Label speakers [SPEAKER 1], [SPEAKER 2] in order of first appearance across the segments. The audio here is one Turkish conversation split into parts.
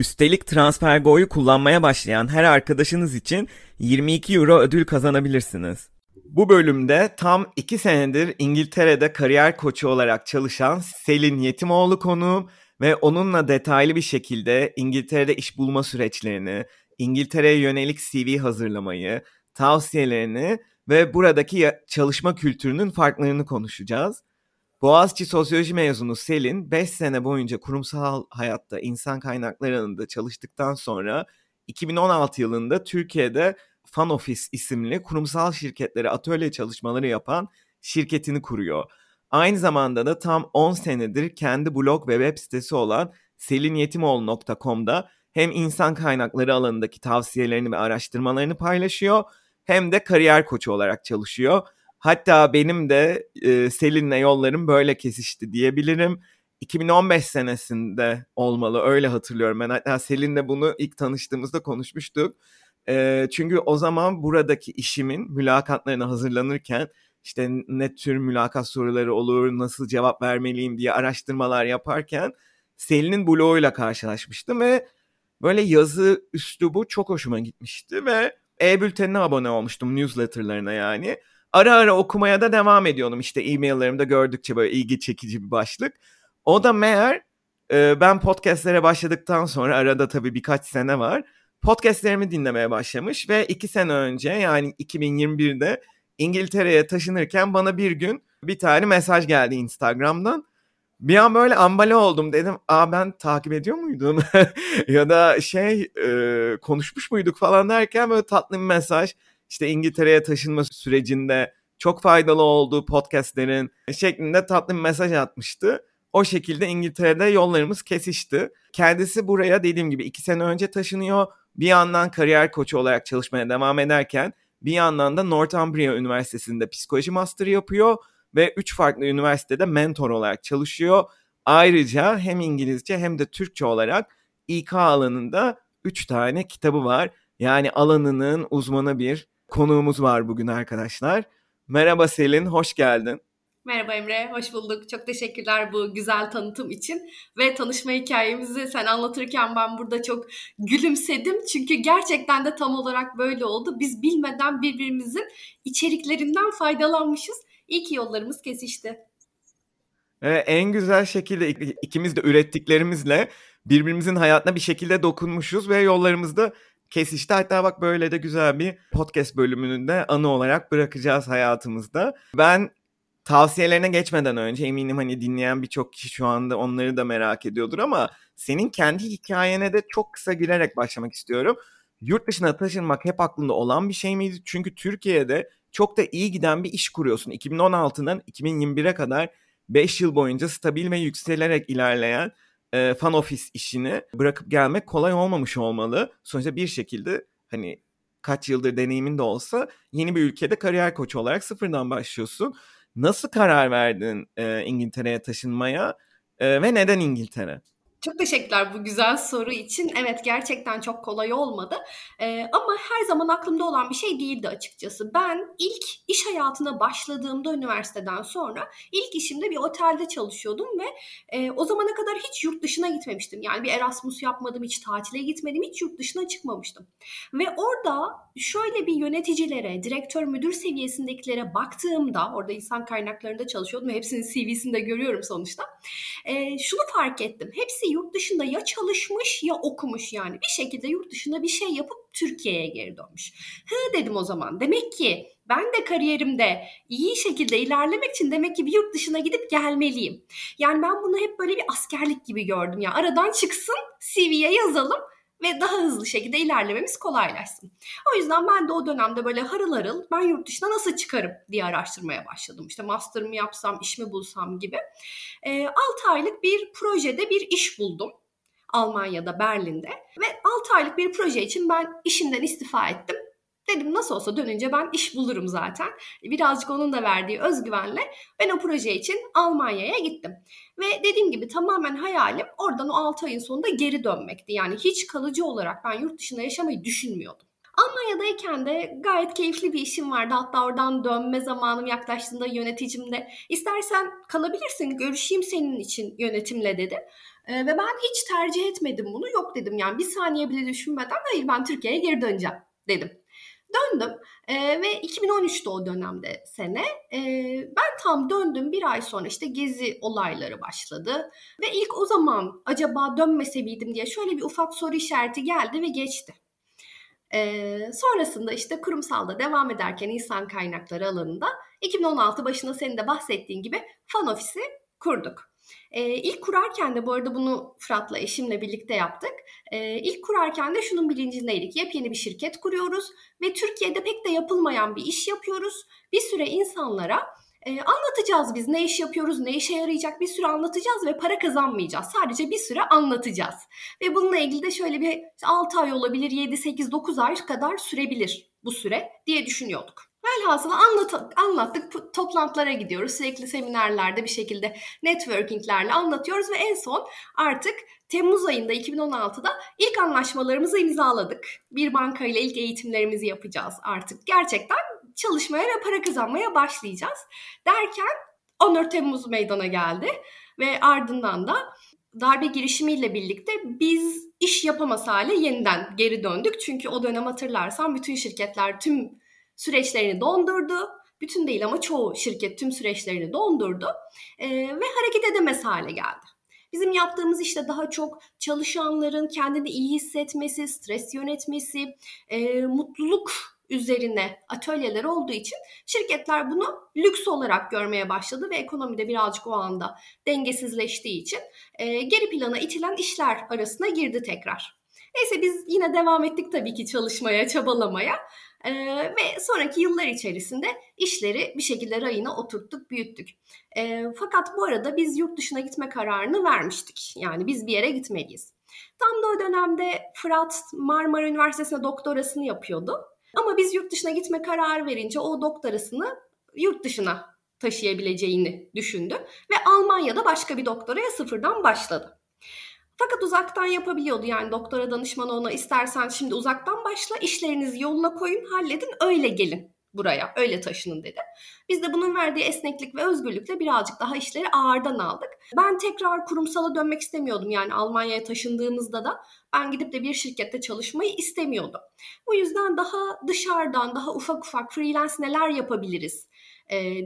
[SPEAKER 1] Üstelik TransferGo'yu kullanmaya başlayan her arkadaşınız için 22 euro ödül kazanabilirsiniz. Bu bölümde tam 2 senedir İngiltere'de kariyer koçu olarak çalışan Selin Yetimoğlu konuğum ve onunla detaylı bir şekilde İngiltere'de iş bulma süreçlerini, İngiltere'ye yönelik CV hazırlamayı, tavsiyelerini ve buradaki çalışma kültürünün farklarını konuşacağız. Boğaziçi Sosyoloji mezunu Selin 5 sene boyunca kurumsal hayatta insan kaynakları alanında çalıştıktan sonra 2016 yılında Türkiye'de Fan Office isimli kurumsal şirketlere atölye çalışmaları yapan şirketini kuruyor. Aynı zamanda da tam 10 senedir kendi blog ve web sitesi olan selinyetimoğlu.com'da hem insan kaynakları alanındaki tavsiyelerini ve araştırmalarını paylaşıyor hem de kariyer koçu olarak çalışıyor. Hatta benim de e, Selin'le yollarım böyle kesişti diyebilirim. 2015 senesinde olmalı öyle hatırlıyorum ben. Hatta Selin'le bunu ilk tanıştığımızda konuşmuştuk. E, çünkü o zaman buradaki işimin mülakatlarına hazırlanırken işte ne tür mülakat soruları olur, nasıl cevap vermeliyim diye araştırmalar yaparken Selin'in bloguyla karşılaşmıştım ve böyle yazı üslubu çok hoşuma gitmişti ve e-bültenine abone olmuştum newsletterlarına yani ara ara okumaya da devam ediyordum işte e-maillerimde gördükçe böyle ilgi çekici bir başlık. O da meğer e, ben podcastlere başladıktan sonra arada tabii birkaç sene var. Podcastlerimi dinlemeye başlamış ve iki sene önce yani 2021'de İngiltere'ye taşınırken bana bir gün bir tane mesaj geldi Instagram'dan. Bir an böyle ambale oldum dedim. Aa ben takip ediyor muydum? ya da şey e, konuşmuş muyduk falan derken böyle tatlı bir mesaj işte İngiltere'ye taşınma sürecinde çok faydalı olduğu podcastlerin şeklinde tatlı bir mesaj atmıştı. O şekilde İngiltere'de yollarımız kesişti. Kendisi buraya dediğim gibi iki sene önce taşınıyor. Bir yandan kariyer koçu olarak çalışmaya devam ederken bir yandan da Northumbria Üniversitesi'nde psikoloji master'ı yapıyor ve üç farklı üniversitede mentor olarak çalışıyor. Ayrıca hem İngilizce hem de Türkçe olarak İK alanında üç tane kitabı var. Yani alanının uzmanı bir konuğumuz var bugün arkadaşlar. Merhaba Selin, hoş geldin.
[SPEAKER 2] Merhaba Emre, hoş bulduk. Çok teşekkürler bu güzel tanıtım için. Ve tanışma hikayemizi sen anlatırken ben burada çok gülümsedim. Çünkü gerçekten de tam olarak böyle oldu. Biz bilmeden birbirimizin içeriklerinden faydalanmışız. İyi yollarımız kesişti.
[SPEAKER 1] Evet, en güzel şekilde ikimiz de ürettiklerimizle birbirimizin hayatına bir şekilde dokunmuşuz ve yollarımızda kesişti. Hatta bak böyle de güzel bir podcast bölümünün de anı olarak bırakacağız hayatımızda. Ben tavsiyelerine geçmeden önce eminim hani dinleyen birçok kişi şu anda onları da merak ediyordur ama senin kendi hikayene de çok kısa girerek başlamak istiyorum. Yurt dışına taşınmak hep aklında olan bir şey miydi? Çünkü Türkiye'de çok da iyi giden bir iş kuruyorsun. 2016'dan 2021'e kadar 5 yıl boyunca stabil ve yükselerek ilerleyen e, fan office işini bırakıp gelmek kolay olmamış olmalı. Sonuçta bir şekilde hani kaç yıldır deneyimin de olsa yeni bir ülkede kariyer koçu olarak sıfırdan başlıyorsun. Nasıl karar verdin e, İngiltere'ye taşınmaya e, ve neden İngiltere?
[SPEAKER 2] Çok teşekkürler bu güzel soru için. Evet gerçekten çok kolay olmadı. Ee, ama her zaman aklımda olan bir şey değildi açıkçası. Ben ilk iş hayatına başladığımda üniversiteden sonra ilk işimde bir otelde çalışıyordum ve e, o zamana kadar hiç yurt dışına gitmemiştim. Yani bir Erasmus yapmadım, hiç tatile gitmedim, hiç yurt dışına çıkmamıştım. Ve orada şöyle bir yöneticilere, direktör, müdür seviyesindekilere baktığımda, orada insan kaynaklarında çalışıyordum ve hepsinin CV'sinde görüyorum sonuçta. E, şunu fark ettim. Hepsi yurt dışında ya çalışmış ya okumuş yani. Bir şekilde yurt dışında bir şey yapıp Türkiye'ye geri dönmüş. Hı dedim o zaman. Demek ki ben de kariyerimde iyi şekilde ilerlemek için demek ki bir yurt dışına gidip gelmeliyim. Yani ben bunu hep böyle bir askerlik gibi gördüm. Yani aradan çıksın, CV'ye yazalım ve daha hızlı şekilde ilerlememiz kolaylaşsın. O yüzden ben de o dönemde böyle harıl harıl ben yurt dışına nasıl çıkarım diye araştırmaya başladım. İşte master mı yapsam, iş mi bulsam gibi. E, ee, 6 aylık bir projede bir iş buldum. Almanya'da, Berlin'de. Ve 6 aylık bir proje için ben işimden istifa ettim. Dedim nasıl olsa dönünce ben iş bulurum zaten. Birazcık onun da verdiği özgüvenle ben o proje için Almanya'ya gittim. Ve dediğim gibi tamamen hayalim oradan o 6 ayın sonunda geri dönmekti. Yani hiç kalıcı olarak ben yurt dışında yaşamayı düşünmüyordum. Almanya'dayken de gayet keyifli bir işim vardı. Hatta oradan dönme zamanım yaklaştığında yöneticim de istersen kalabilirsin görüşeyim senin için yönetimle dedi. Ee, ve ben hiç tercih etmedim bunu. Yok dedim yani bir saniye bile düşünmeden hayır ben Türkiye'ye geri döneceğim dedim. Döndüm e, ve 2013'te o dönemde sene. E, ben tam döndüm bir ay sonra işte gezi olayları başladı. Ve ilk o zaman acaba dönmese miydim diye şöyle bir ufak soru işareti geldi ve geçti. E, sonrasında işte kurumsalda devam ederken insan kaynakları alanında 2016 başında senin de bahsettiğin gibi fan ofisi kurduk. E, ilk kurarken de bu arada bunu Fırat'la eşimle birlikte yaptık. E, ilk kurarken de şunun bilincindeydik. Yepyeni bir şirket kuruyoruz ve Türkiye'de pek de yapılmayan bir iş yapıyoruz. Bir süre insanlara e, anlatacağız biz ne iş yapıyoruz, ne işe yarayacak bir süre anlatacağız ve para kazanmayacağız. Sadece bir süre anlatacağız. Ve bununla ilgili de şöyle bir 6 ay olabilir, 7, 8, 9 ay kadar sürebilir bu süre diye düşünüyorduk. Velhasıl anlat, anlattık, toplantılara gidiyoruz. Sürekli seminerlerde bir şekilde networkinglerle anlatıyoruz ve en son artık Temmuz ayında 2016'da ilk anlaşmalarımızı imzaladık. Bir bankayla ilk eğitimlerimizi yapacağız artık. Gerçekten çalışmaya ve para kazanmaya başlayacağız. Derken 14 Temmuz meydana geldi ve ardından da darbe girişimiyle birlikte biz iş yapamaz hale yeniden geri döndük. Çünkü o dönem hatırlarsan bütün şirketler tüm süreçlerini dondurdu. Bütün değil ama çoğu şirket tüm süreçlerini dondurdu e, ve hareket edemez hale geldi. Bizim yaptığımız işte daha çok çalışanların kendini iyi hissetmesi, stres yönetmesi, e, mutluluk üzerine atölyeler olduğu için şirketler bunu lüks olarak görmeye başladı ve ekonomide birazcık o anda dengesizleştiği için e, geri plana itilen işler arasına girdi tekrar. Neyse biz yine devam ettik tabii ki çalışmaya, çabalamaya. Ee, ve sonraki yıllar içerisinde işleri bir şekilde rayına oturttuk, büyüttük. Ee, fakat bu arada biz yurt dışına gitme kararını vermiştik. Yani biz bir yere gitmeliyiz. Tam da o dönemde Fırat Marmara Üniversitesi'nde doktorasını yapıyordu. Ama biz yurt dışına gitme kararı verince o doktorasını yurt dışına taşıyabileceğini düşündü ve Almanya'da başka bir doktoraya sıfırdan başladı. Fakat uzaktan yapabiliyordu yani doktora danışmanı ona istersen şimdi uzaktan başla işlerinizi yoluna koyun halledin öyle gelin buraya öyle taşının dedi. Biz de bunun verdiği esneklik ve özgürlükle birazcık daha işleri ağırdan aldık. Ben tekrar kurumsala dönmek istemiyordum yani Almanya'ya taşındığımızda da ben gidip de bir şirkette çalışmayı istemiyordum. Bu yüzden daha dışarıdan daha ufak ufak freelance neler yapabiliriz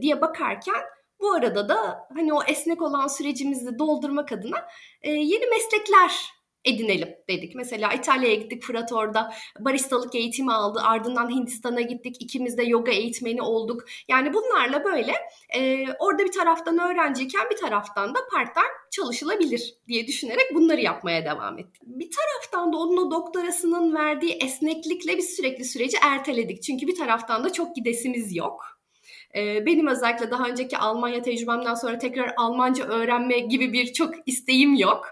[SPEAKER 2] diye bakarken bu arada da hani o esnek olan sürecimizi doldurmak adına e, yeni meslekler edinelim dedik. Mesela İtalya'ya gittik Fırat orada baristalık eğitimi aldı. Ardından Hindistan'a gittik. İkimiz de yoga eğitmeni olduk. Yani bunlarla böyle e, orada bir taraftan öğrenciyken bir taraftan da part-time çalışılabilir diye düşünerek bunları yapmaya devam ettik. Bir taraftan da onun o doktorasının verdiği esneklikle biz sürekli süreci erteledik. Çünkü bir taraftan da çok gidesimiz yok. Benim özellikle daha önceki Almanya tecrübemden sonra tekrar Almanca öğrenme gibi bir çok isteğim yok.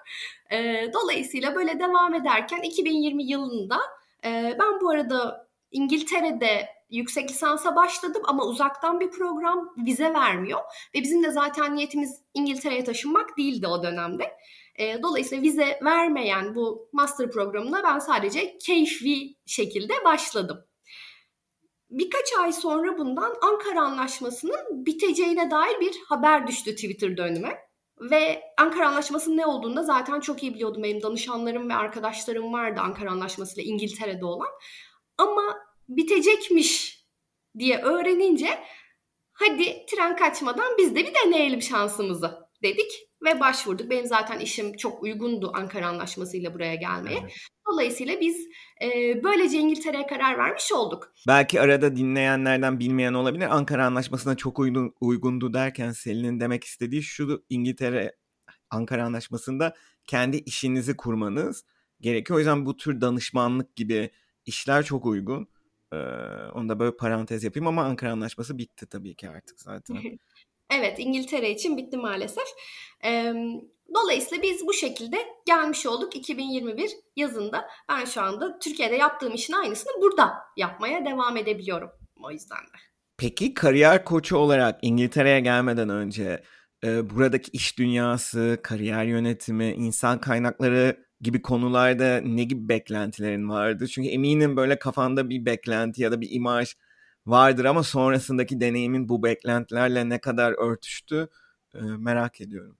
[SPEAKER 2] Dolayısıyla böyle devam ederken 2020 yılında ben bu arada İngiltere'de yüksek lisansa başladım ama uzaktan bir program vize vermiyor. Ve bizim de zaten niyetimiz İngiltere'ye taşınmak değildi o dönemde. Dolayısıyla vize vermeyen bu master programına ben sadece keyfi şekilde başladım. Birkaç ay sonra bundan Ankara Anlaşması'nın biteceğine dair bir haber düştü Twitter'da önüme. Ve Ankara Anlaşması'nın ne olduğunu da zaten çok iyi biliyordum. Benim danışanlarım ve arkadaşlarım vardı Ankara Anlaşması ile İngiltere'de olan. Ama bitecekmiş diye öğrenince hadi tren kaçmadan biz de bir deneyelim şansımızı dedik ve başvurduk. Benim zaten işim çok uygundu Ankara Anlaşması ile buraya gelmeye. Evet. Dolayısıyla biz e, böylece İngiltere'ye karar vermiş olduk.
[SPEAKER 1] Belki arada dinleyenlerden bilmeyen olabilir. Ankara Anlaşması'na çok uygun, uygundu derken Selin'in demek istediği şu İngiltere Ankara Anlaşması'nda kendi işinizi kurmanız gerekiyor. O yüzden bu tür danışmanlık gibi işler çok uygun. Ee, onu da böyle parantez yapayım ama Ankara Anlaşması bitti tabii ki artık zaten.
[SPEAKER 2] Evet İngiltere için bitti maalesef. Dolayısıyla biz bu şekilde gelmiş olduk 2021 yazında. Ben şu anda Türkiye'de yaptığım işin aynısını burada yapmaya devam edebiliyorum o yüzden de.
[SPEAKER 1] Peki kariyer koçu olarak İngiltere'ye gelmeden önce e, buradaki iş dünyası, kariyer yönetimi, insan kaynakları gibi konularda ne gibi beklentilerin vardı? Çünkü eminim böyle kafanda bir beklenti ya da bir imaj vardır ama sonrasındaki deneyimin bu beklentilerle ne kadar örtüştü e, merak ediyorum.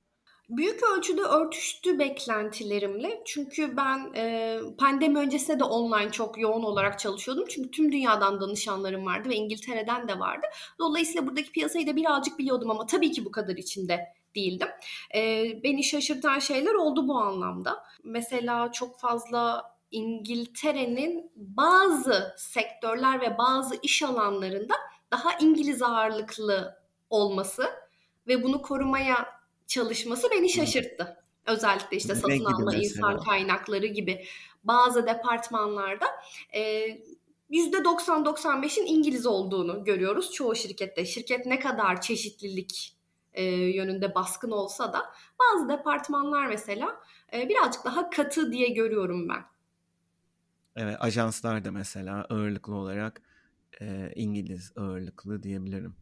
[SPEAKER 2] Büyük ölçüde örtüştü beklentilerimle. Çünkü ben e, pandemi öncesinde de online çok yoğun olarak çalışıyordum. Çünkü tüm dünyadan danışanlarım vardı ve İngiltere'den de vardı. Dolayısıyla buradaki piyasayı da birazcık biliyordum ama tabii ki bu kadar içinde değildim. E, beni şaşırtan şeyler oldu bu anlamda. Mesela çok fazla İngiltere'nin bazı sektörler ve bazı iş alanlarında daha İngiliz ağırlıklı olması ve bunu korumaya çalışması beni şaşırttı. Özellikle işte satın alma, insan kaynakları gibi bazı departmanlarda e, %90-95'in İngiliz olduğunu görüyoruz çoğu şirkette. Şirket ne kadar çeşitlilik e, yönünde baskın olsa da bazı departmanlar mesela e, birazcık daha katı diye görüyorum ben.
[SPEAKER 1] Evet, ajanslar da mesela ağırlıklı olarak e, İngiliz ağırlıklı diyebilirim.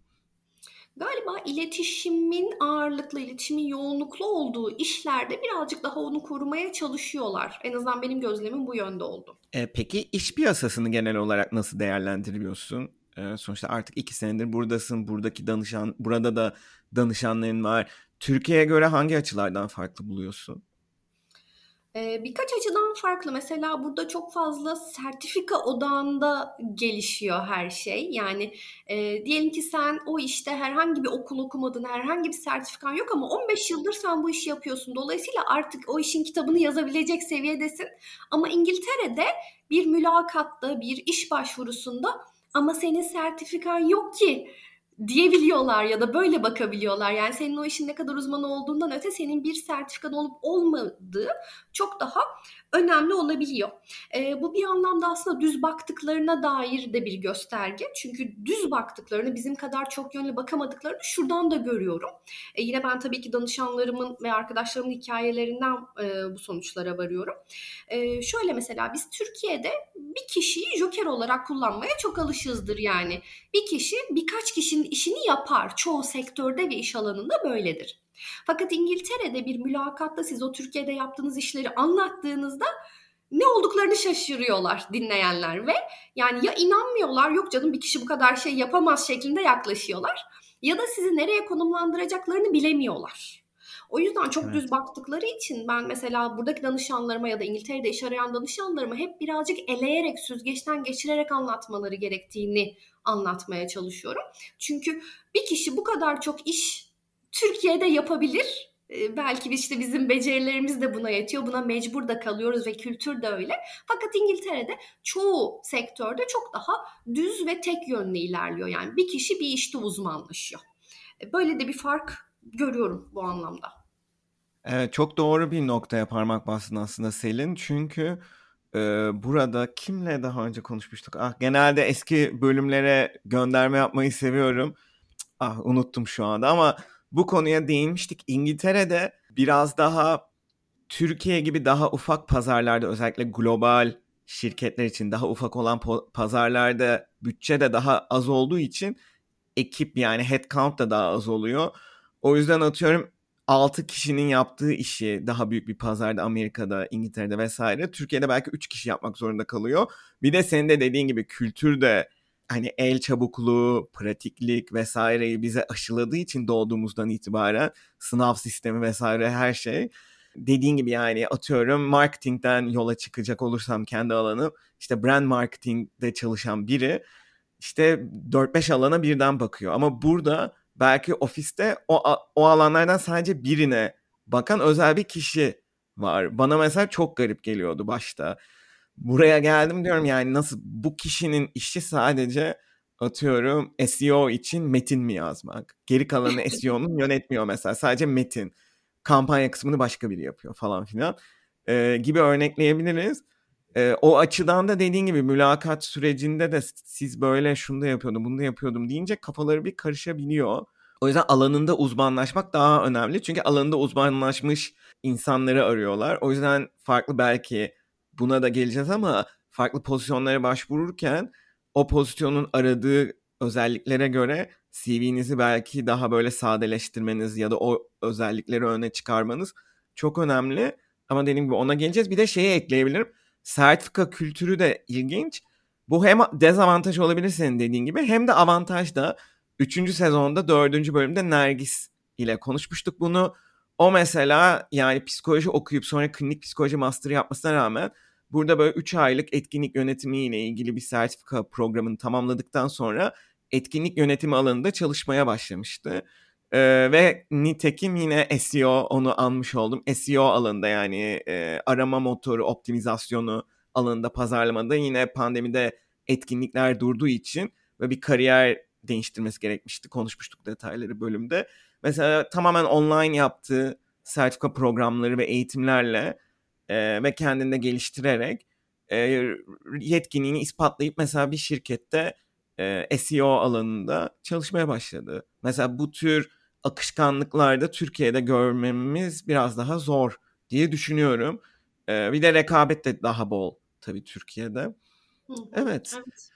[SPEAKER 2] Galiba iletişimin ağırlıklı, iletişimin yoğunluklu olduğu işlerde birazcık daha onu korumaya çalışıyorlar. En azından benim gözlemim bu yönde oldu.
[SPEAKER 1] E, peki iş piyasasını genel olarak nasıl değerlendiriyorsun? E, sonuçta artık iki senedir buradasın. Buradaki danışan, burada da danışanların var. Türkiye'ye göre hangi açılardan farklı buluyorsun?
[SPEAKER 2] Birkaç açıdan farklı. Mesela burada çok fazla sertifika odağında gelişiyor her şey. Yani e, diyelim ki sen o işte herhangi bir okul okumadın, herhangi bir sertifikan yok ama 15 yıldır sen bu işi yapıyorsun. Dolayısıyla artık o işin kitabını yazabilecek seviyedesin. Ama İngiltere'de bir mülakatta, bir iş başvurusunda ama senin sertifikan yok ki diyebiliyorlar ya da böyle bakabiliyorlar. Yani senin o işin ne kadar uzman olduğundan öte senin bir sertifikan olup olmadığı çok daha önemli olabiliyor. E, bu bir anlamda aslında düz baktıklarına dair de bir gösterge. Çünkü düz baktıklarını bizim kadar çok yönlü bakamadıklarını şuradan da görüyorum. E, yine ben tabii ki danışanlarımın ve arkadaşlarımın hikayelerinden e, bu sonuçlara varıyorum. E, şöyle mesela biz Türkiye'de bir kişiyi joker olarak kullanmaya çok alışızdır yani. Bir kişi birkaç kişinin işini yapar. Çoğu sektörde ve iş alanında böyledir. Fakat İngiltere'de bir mülakatta siz o Türkiye'de yaptığınız işleri anlattığınızda ne olduklarını şaşırıyorlar dinleyenler ve yani ya inanmıyorlar yok canım bir kişi bu kadar şey yapamaz şeklinde yaklaşıyorlar ya da sizi nereye konumlandıracaklarını bilemiyorlar. O yüzden çok evet. düz baktıkları için ben mesela buradaki danışanlarıma ya da İngiltere'de iş arayan danışanlarıma hep birazcık eleyerek, süzgeçten geçirerek anlatmaları gerektiğini anlatmaya çalışıyorum. Çünkü bir kişi bu kadar çok iş Türkiye'de yapabilir. Ee, belki işte bizim becerilerimiz de buna yetiyor. Buna mecbur da kalıyoruz ve kültür de öyle. Fakat İngiltere'de çoğu sektörde çok daha düz ve tek yönlü ilerliyor. Yani bir kişi bir işte uzmanlaşıyor. Ee, böyle de bir fark görüyorum bu anlamda.
[SPEAKER 1] Evet çok doğru bir noktaya parmak bastın aslında Selin. Çünkü e, burada kimle daha önce konuşmuştuk? Ah genelde eski bölümlere gönderme yapmayı seviyorum. Ah unuttum şu anda ama bu konuya değinmiştik. İngiltere'de biraz daha Türkiye gibi daha ufak pazarlarda özellikle global şirketler için daha ufak olan pazarlarda bütçe de daha az olduğu için ekip yani headcount da daha az oluyor. O yüzden atıyorum 6 kişinin yaptığı işi daha büyük bir pazarda Amerika'da, İngiltere'de vesaire Türkiye'de belki 3 kişi yapmak zorunda kalıyor. Bir de senin de dediğin gibi kültür de hani el çabukluğu, pratiklik vesaireyi bize aşıladığı için doğduğumuzdan itibaren sınav sistemi vesaire her şey. Dediğin gibi yani atıyorum marketingden yola çıkacak olursam kendi alanım işte brand marketingde çalışan biri işte 4-5 alana birden bakıyor. Ama burada belki ofiste o, o alanlardan sadece birine bakan özel bir kişi var. Bana mesela çok garip geliyordu başta buraya geldim diyorum yani nasıl bu kişinin işi sadece atıyorum SEO için metin mi yazmak? Geri kalanı SEO'nun yönetmiyor mesela. Sadece metin. Kampanya kısmını başka biri yapıyor falan filan. Ee, gibi örnekleyebiliriz. Ee, o açıdan da dediğin gibi mülakat sürecinde de siz böyle şunu da yapıyordum bunu da yapıyordum deyince kafaları bir karışabiliyor. O yüzden alanında uzmanlaşmak daha önemli. Çünkü alanında uzmanlaşmış insanları arıyorlar. O yüzden farklı belki buna da geleceğiz ama farklı pozisyonlara başvururken o pozisyonun aradığı özelliklere göre CV'nizi belki daha böyle sadeleştirmeniz ya da o özellikleri öne çıkarmanız çok önemli. Ama dediğim gibi ona geleceğiz. Bir de şeyi ekleyebilirim. Sertifika kültürü de ilginç. Bu hem dezavantaj olabilir senin dediğin gibi hem de avantaj da. Üçüncü sezonda dördüncü bölümde Nergis ile konuşmuştuk bunu. O mesela yani psikoloji okuyup sonra klinik psikoloji master yapmasına rağmen burada böyle 3 aylık etkinlik yönetimi ile ilgili bir sertifika programını tamamladıktan sonra etkinlik yönetimi alanında çalışmaya başlamıştı. Ee, ve nitekim yine SEO onu anmış oldum. SEO alanında yani e, arama motoru optimizasyonu alanında pazarlamada yine pandemide etkinlikler durduğu için ve bir kariyer değiştirmesi gerekmişti. Konuşmuştuk detayları bölümde. Mesela tamamen online yaptığı sertifika programları ve eğitimlerle e, ve kendini geliştirerek e, yetkinliğini ispatlayıp mesela bir şirkette e, SEO alanında çalışmaya başladı. Mesela bu tür akışkanlıklarda Türkiye'de görmemiz biraz daha zor diye düşünüyorum. E, bir de rekabet de daha bol tabii Türkiye'de. Evet. evet.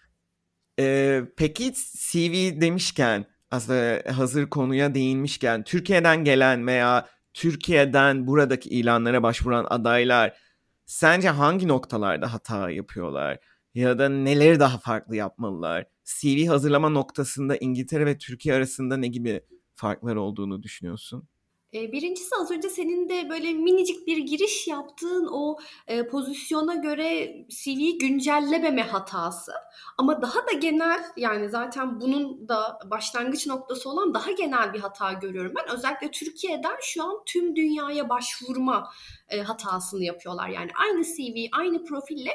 [SPEAKER 1] E, peki CV demişken aslında hazır konuya değinmişken Türkiye'den gelen veya Türkiye'den buradaki ilanlara başvuran adaylar sence hangi noktalarda hata yapıyorlar? Ya da neleri daha farklı yapmalılar? CV hazırlama noktasında İngiltere ve Türkiye arasında ne gibi farklar olduğunu düşünüyorsun?
[SPEAKER 2] Birincisi az önce senin de böyle minicik bir giriş yaptığın o pozisyona göre CV'yi güncellememe hatası. Ama daha da genel yani zaten bunun da başlangıç noktası olan daha genel bir hata görüyorum ben. Özellikle Türkiye'den şu an tüm dünyaya başvurma hatasını yapıyorlar. Yani aynı CV, aynı profille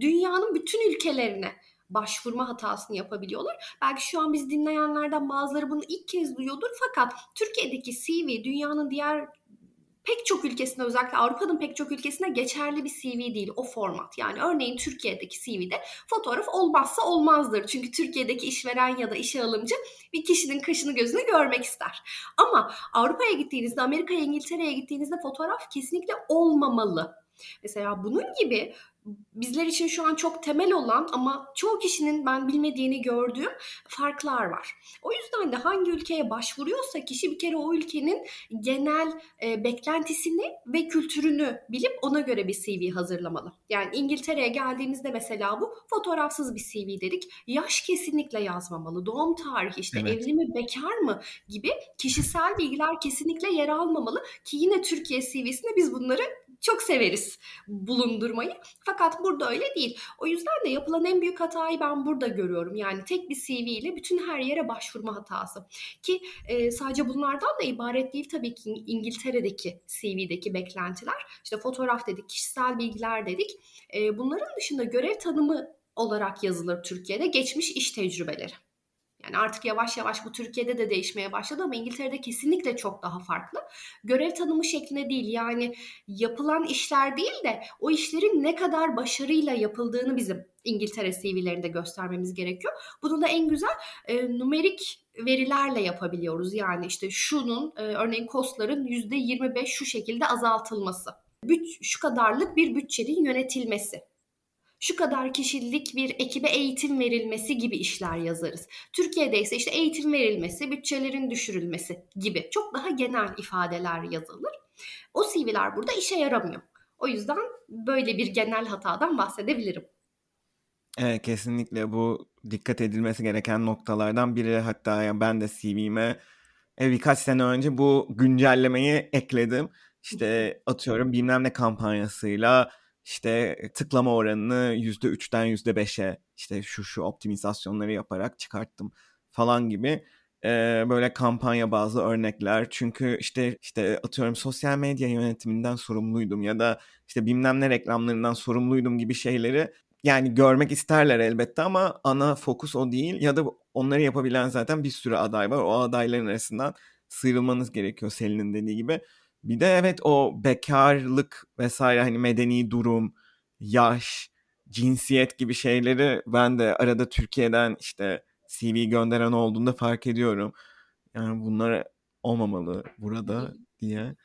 [SPEAKER 2] dünyanın bütün ülkelerine başvurma hatasını yapabiliyorlar. Belki şu an biz dinleyenlerden bazıları bunu ilk kez duyuyordur fakat Türkiye'deki CV dünyanın diğer pek çok ülkesinde özellikle Avrupa'nın pek çok ülkesinde geçerli bir CV değil o format. Yani örneğin Türkiye'deki CV'de fotoğraf olmazsa olmazdır. Çünkü Türkiye'deki işveren ya da işe alımcı bir kişinin kaşını gözünü görmek ister. Ama Avrupa'ya gittiğinizde, Amerika'ya, İngiltere'ye gittiğinizde fotoğraf kesinlikle olmamalı. Mesela bunun gibi bizler için şu an çok temel olan ama çoğu kişinin ben bilmediğini gördüğüm farklar var. O yüzden de hangi ülkeye başvuruyorsa kişi bir kere o ülkenin genel e, beklentisini ve kültürünü bilip ona göre bir CV hazırlamalı. Yani İngiltere'ye geldiğimizde mesela bu fotoğrafsız bir CV dedik. Yaş kesinlikle yazmamalı. Doğum tarihi işte evet. evli mi bekar mı gibi kişisel bilgiler kesinlikle yer almamalı ki yine Türkiye CV'sinde biz bunları çok severiz bulundurmayı. Fakat burada öyle değil. O yüzden de yapılan en büyük hatayı ben burada görüyorum. Yani tek bir CV ile bütün her yere başvurma hatası. Ki e, sadece bunlardan da ibaret değil tabii ki İngiltere'deki CV'deki beklentiler. İşte fotoğraf dedik, kişisel bilgiler dedik. E, bunların dışında görev tanımı olarak yazılır Türkiye'de geçmiş iş tecrübeleri. Yani artık yavaş yavaş bu Türkiye'de de değişmeye başladı ama İngiltere'de kesinlikle çok daha farklı. Görev tanımı şeklinde değil yani yapılan işler değil de o işlerin ne kadar başarıyla yapıldığını bizim İngiltere CV'lerinde göstermemiz gerekiyor. Bunu da en güzel e, numerik verilerle yapabiliyoruz. Yani işte şunun e, örneğin kostların %25 şu şekilde azaltılması. Büt, şu kadarlık bir bütçenin yönetilmesi şu kadar kişilik bir ekibe eğitim verilmesi gibi işler yazarız. Türkiye'de ise işte eğitim verilmesi, bütçelerin düşürülmesi gibi çok daha genel ifadeler yazılır. O CV'ler burada işe yaramıyor. O yüzden böyle bir genel hatadan bahsedebilirim.
[SPEAKER 1] Evet kesinlikle bu dikkat edilmesi gereken noktalardan biri. Hatta yani ben de CV'me e, birkaç sene önce bu güncellemeyi ekledim. İşte atıyorum bilmem ne kampanyasıyla işte tıklama oranını %3'ten %5'e işte şu şu optimizasyonları yaparak çıkarttım falan gibi e, böyle kampanya bazı örnekler. Çünkü işte işte atıyorum sosyal medya yönetiminden sorumluydum ya da işte bilmem ne reklamlarından sorumluydum gibi şeyleri yani görmek isterler elbette ama ana fokus o değil ya da onları yapabilen zaten bir sürü aday var. O adayların arasından sıyrılmanız gerekiyor Selin'in dediği gibi. Bir de evet o bekarlık vesaire hani medeni durum, yaş, cinsiyet gibi şeyleri ben de arada Türkiye'den işte CV gönderen olduğunda fark ediyorum. Yani bunlar olmamalı burada diye.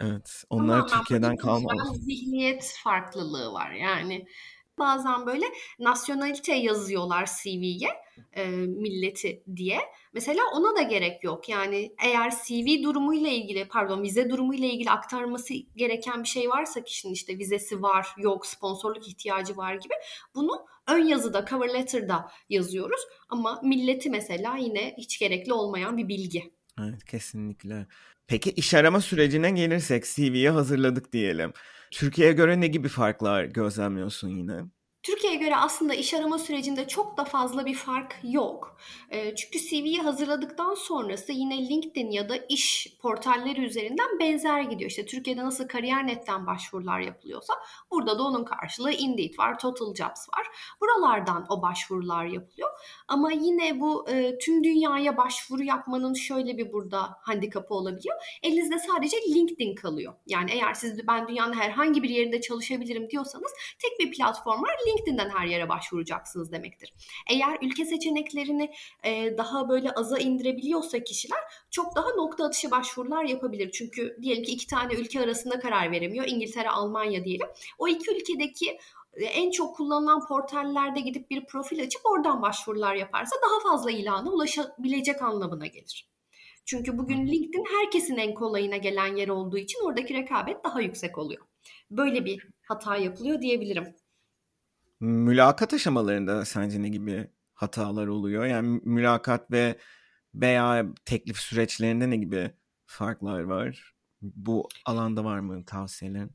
[SPEAKER 1] Evet. Onlar Türkiye'den kalmalı.
[SPEAKER 2] zihniyet farklılığı var. Yani bazen böyle nasyonalite yazıyorlar CV'ye e, milleti diye. Mesela ona da gerek yok. Yani eğer CV durumuyla ilgili pardon vize durumuyla ilgili aktarması gereken bir şey varsa kişinin işte vizesi var, yok, sponsorluk ihtiyacı var gibi bunu ön yazıda, cover letter'da yazıyoruz. Ama milleti mesela yine hiç gerekli olmayan bir bilgi.
[SPEAKER 1] Evet kesinlikle. Peki iş arama sürecine gelirsek CV'ye hazırladık diyelim. Türkiye'ye göre ne gibi farklar gözlemliyorsun yine?
[SPEAKER 2] Türkiye'ye göre aslında iş arama sürecinde çok da fazla bir fark yok. E, çünkü CV'yi hazırladıktan sonrası yine LinkedIn ya da iş portalleri üzerinden benzer gidiyor. İşte Türkiye'de nasıl Kariyer.net'ten başvurular yapılıyorsa burada da onun karşılığı Indeed var, Total Jobs var. Buralardan o başvurular yapılıyor. Ama yine bu e, tüm dünyaya başvuru yapmanın şöyle bir burada handikapı olabiliyor. Elinizde sadece LinkedIn kalıyor. Yani eğer siz ben dünyanın herhangi bir yerinde çalışabilirim diyorsanız tek bir platform var. LinkedIn'den her yere başvuracaksınız demektir. Eğer ülke seçeneklerini e, daha böyle aza indirebiliyorsa kişiler çok daha nokta atışı başvurular yapabilir. Çünkü diyelim ki iki tane ülke arasında karar veremiyor. İngiltere, Almanya diyelim. O iki ülkedeki e, en çok kullanılan portallerde gidip bir profil açıp oradan başvurular yaparsa daha fazla ilana ulaşabilecek anlamına gelir. Çünkü bugün LinkedIn herkesin en kolayına gelen yer olduğu için oradaki rekabet daha yüksek oluyor. Böyle bir hata yapılıyor diyebilirim.
[SPEAKER 1] Mülakat aşamalarında sence ne gibi hatalar oluyor? Yani mülakat ve veya teklif süreçlerinde ne gibi farklar var? Bu alanda var mı tavsiyelerin?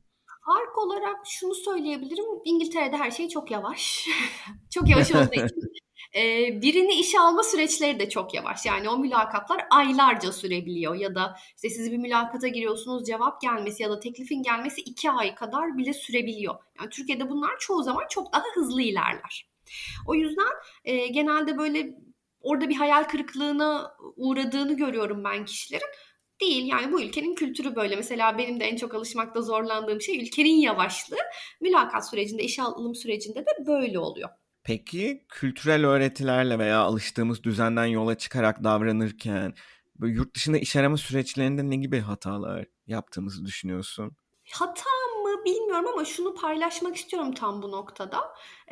[SPEAKER 2] Fark olarak şunu söyleyebilirim. İngiltere'de her şey çok yavaş. çok yavaş olduğu için e, birini işe alma süreçleri de çok yavaş. Yani o mülakatlar aylarca sürebiliyor ya da işte siz bir mülakata giriyorsunuz cevap gelmesi ya da teklifin gelmesi iki ay kadar bile sürebiliyor. Yani Türkiye'de bunlar çoğu zaman çok daha hızlı ilerler. O yüzden e, genelde böyle orada bir hayal kırıklığına uğradığını görüyorum ben kişilerin değil. Yani bu ülkenin kültürü böyle. Mesela benim de en çok alışmakta zorlandığım şey ülkenin yavaşlığı. Mülakat sürecinde, iş alım sürecinde de böyle oluyor.
[SPEAKER 1] Peki kültürel öğretilerle veya alıştığımız düzenden yola çıkarak davranırken böyle yurt dışında iş arama süreçlerinde ne gibi hatalar yaptığımızı düşünüyorsun?
[SPEAKER 2] Hata mı bilmiyorum ama şunu paylaşmak istiyorum tam bu noktada.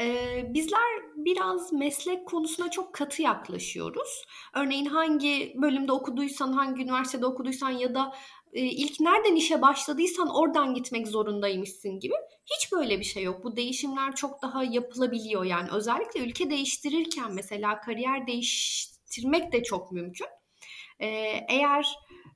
[SPEAKER 2] Ee, bizler biraz meslek konusuna çok katı yaklaşıyoruz. Örneğin hangi bölümde okuduysan, hangi üniversitede okuduysan ya da ilk nereden işe başladıysan oradan gitmek zorundaymışsın gibi. Hiç böyle bir şey yok. Bu değişimler çok daha yapılabiliyor yani. Özellikle ülke değiştirirken mesela kariyer değiştirmek de çok mümkün. Ee, eğer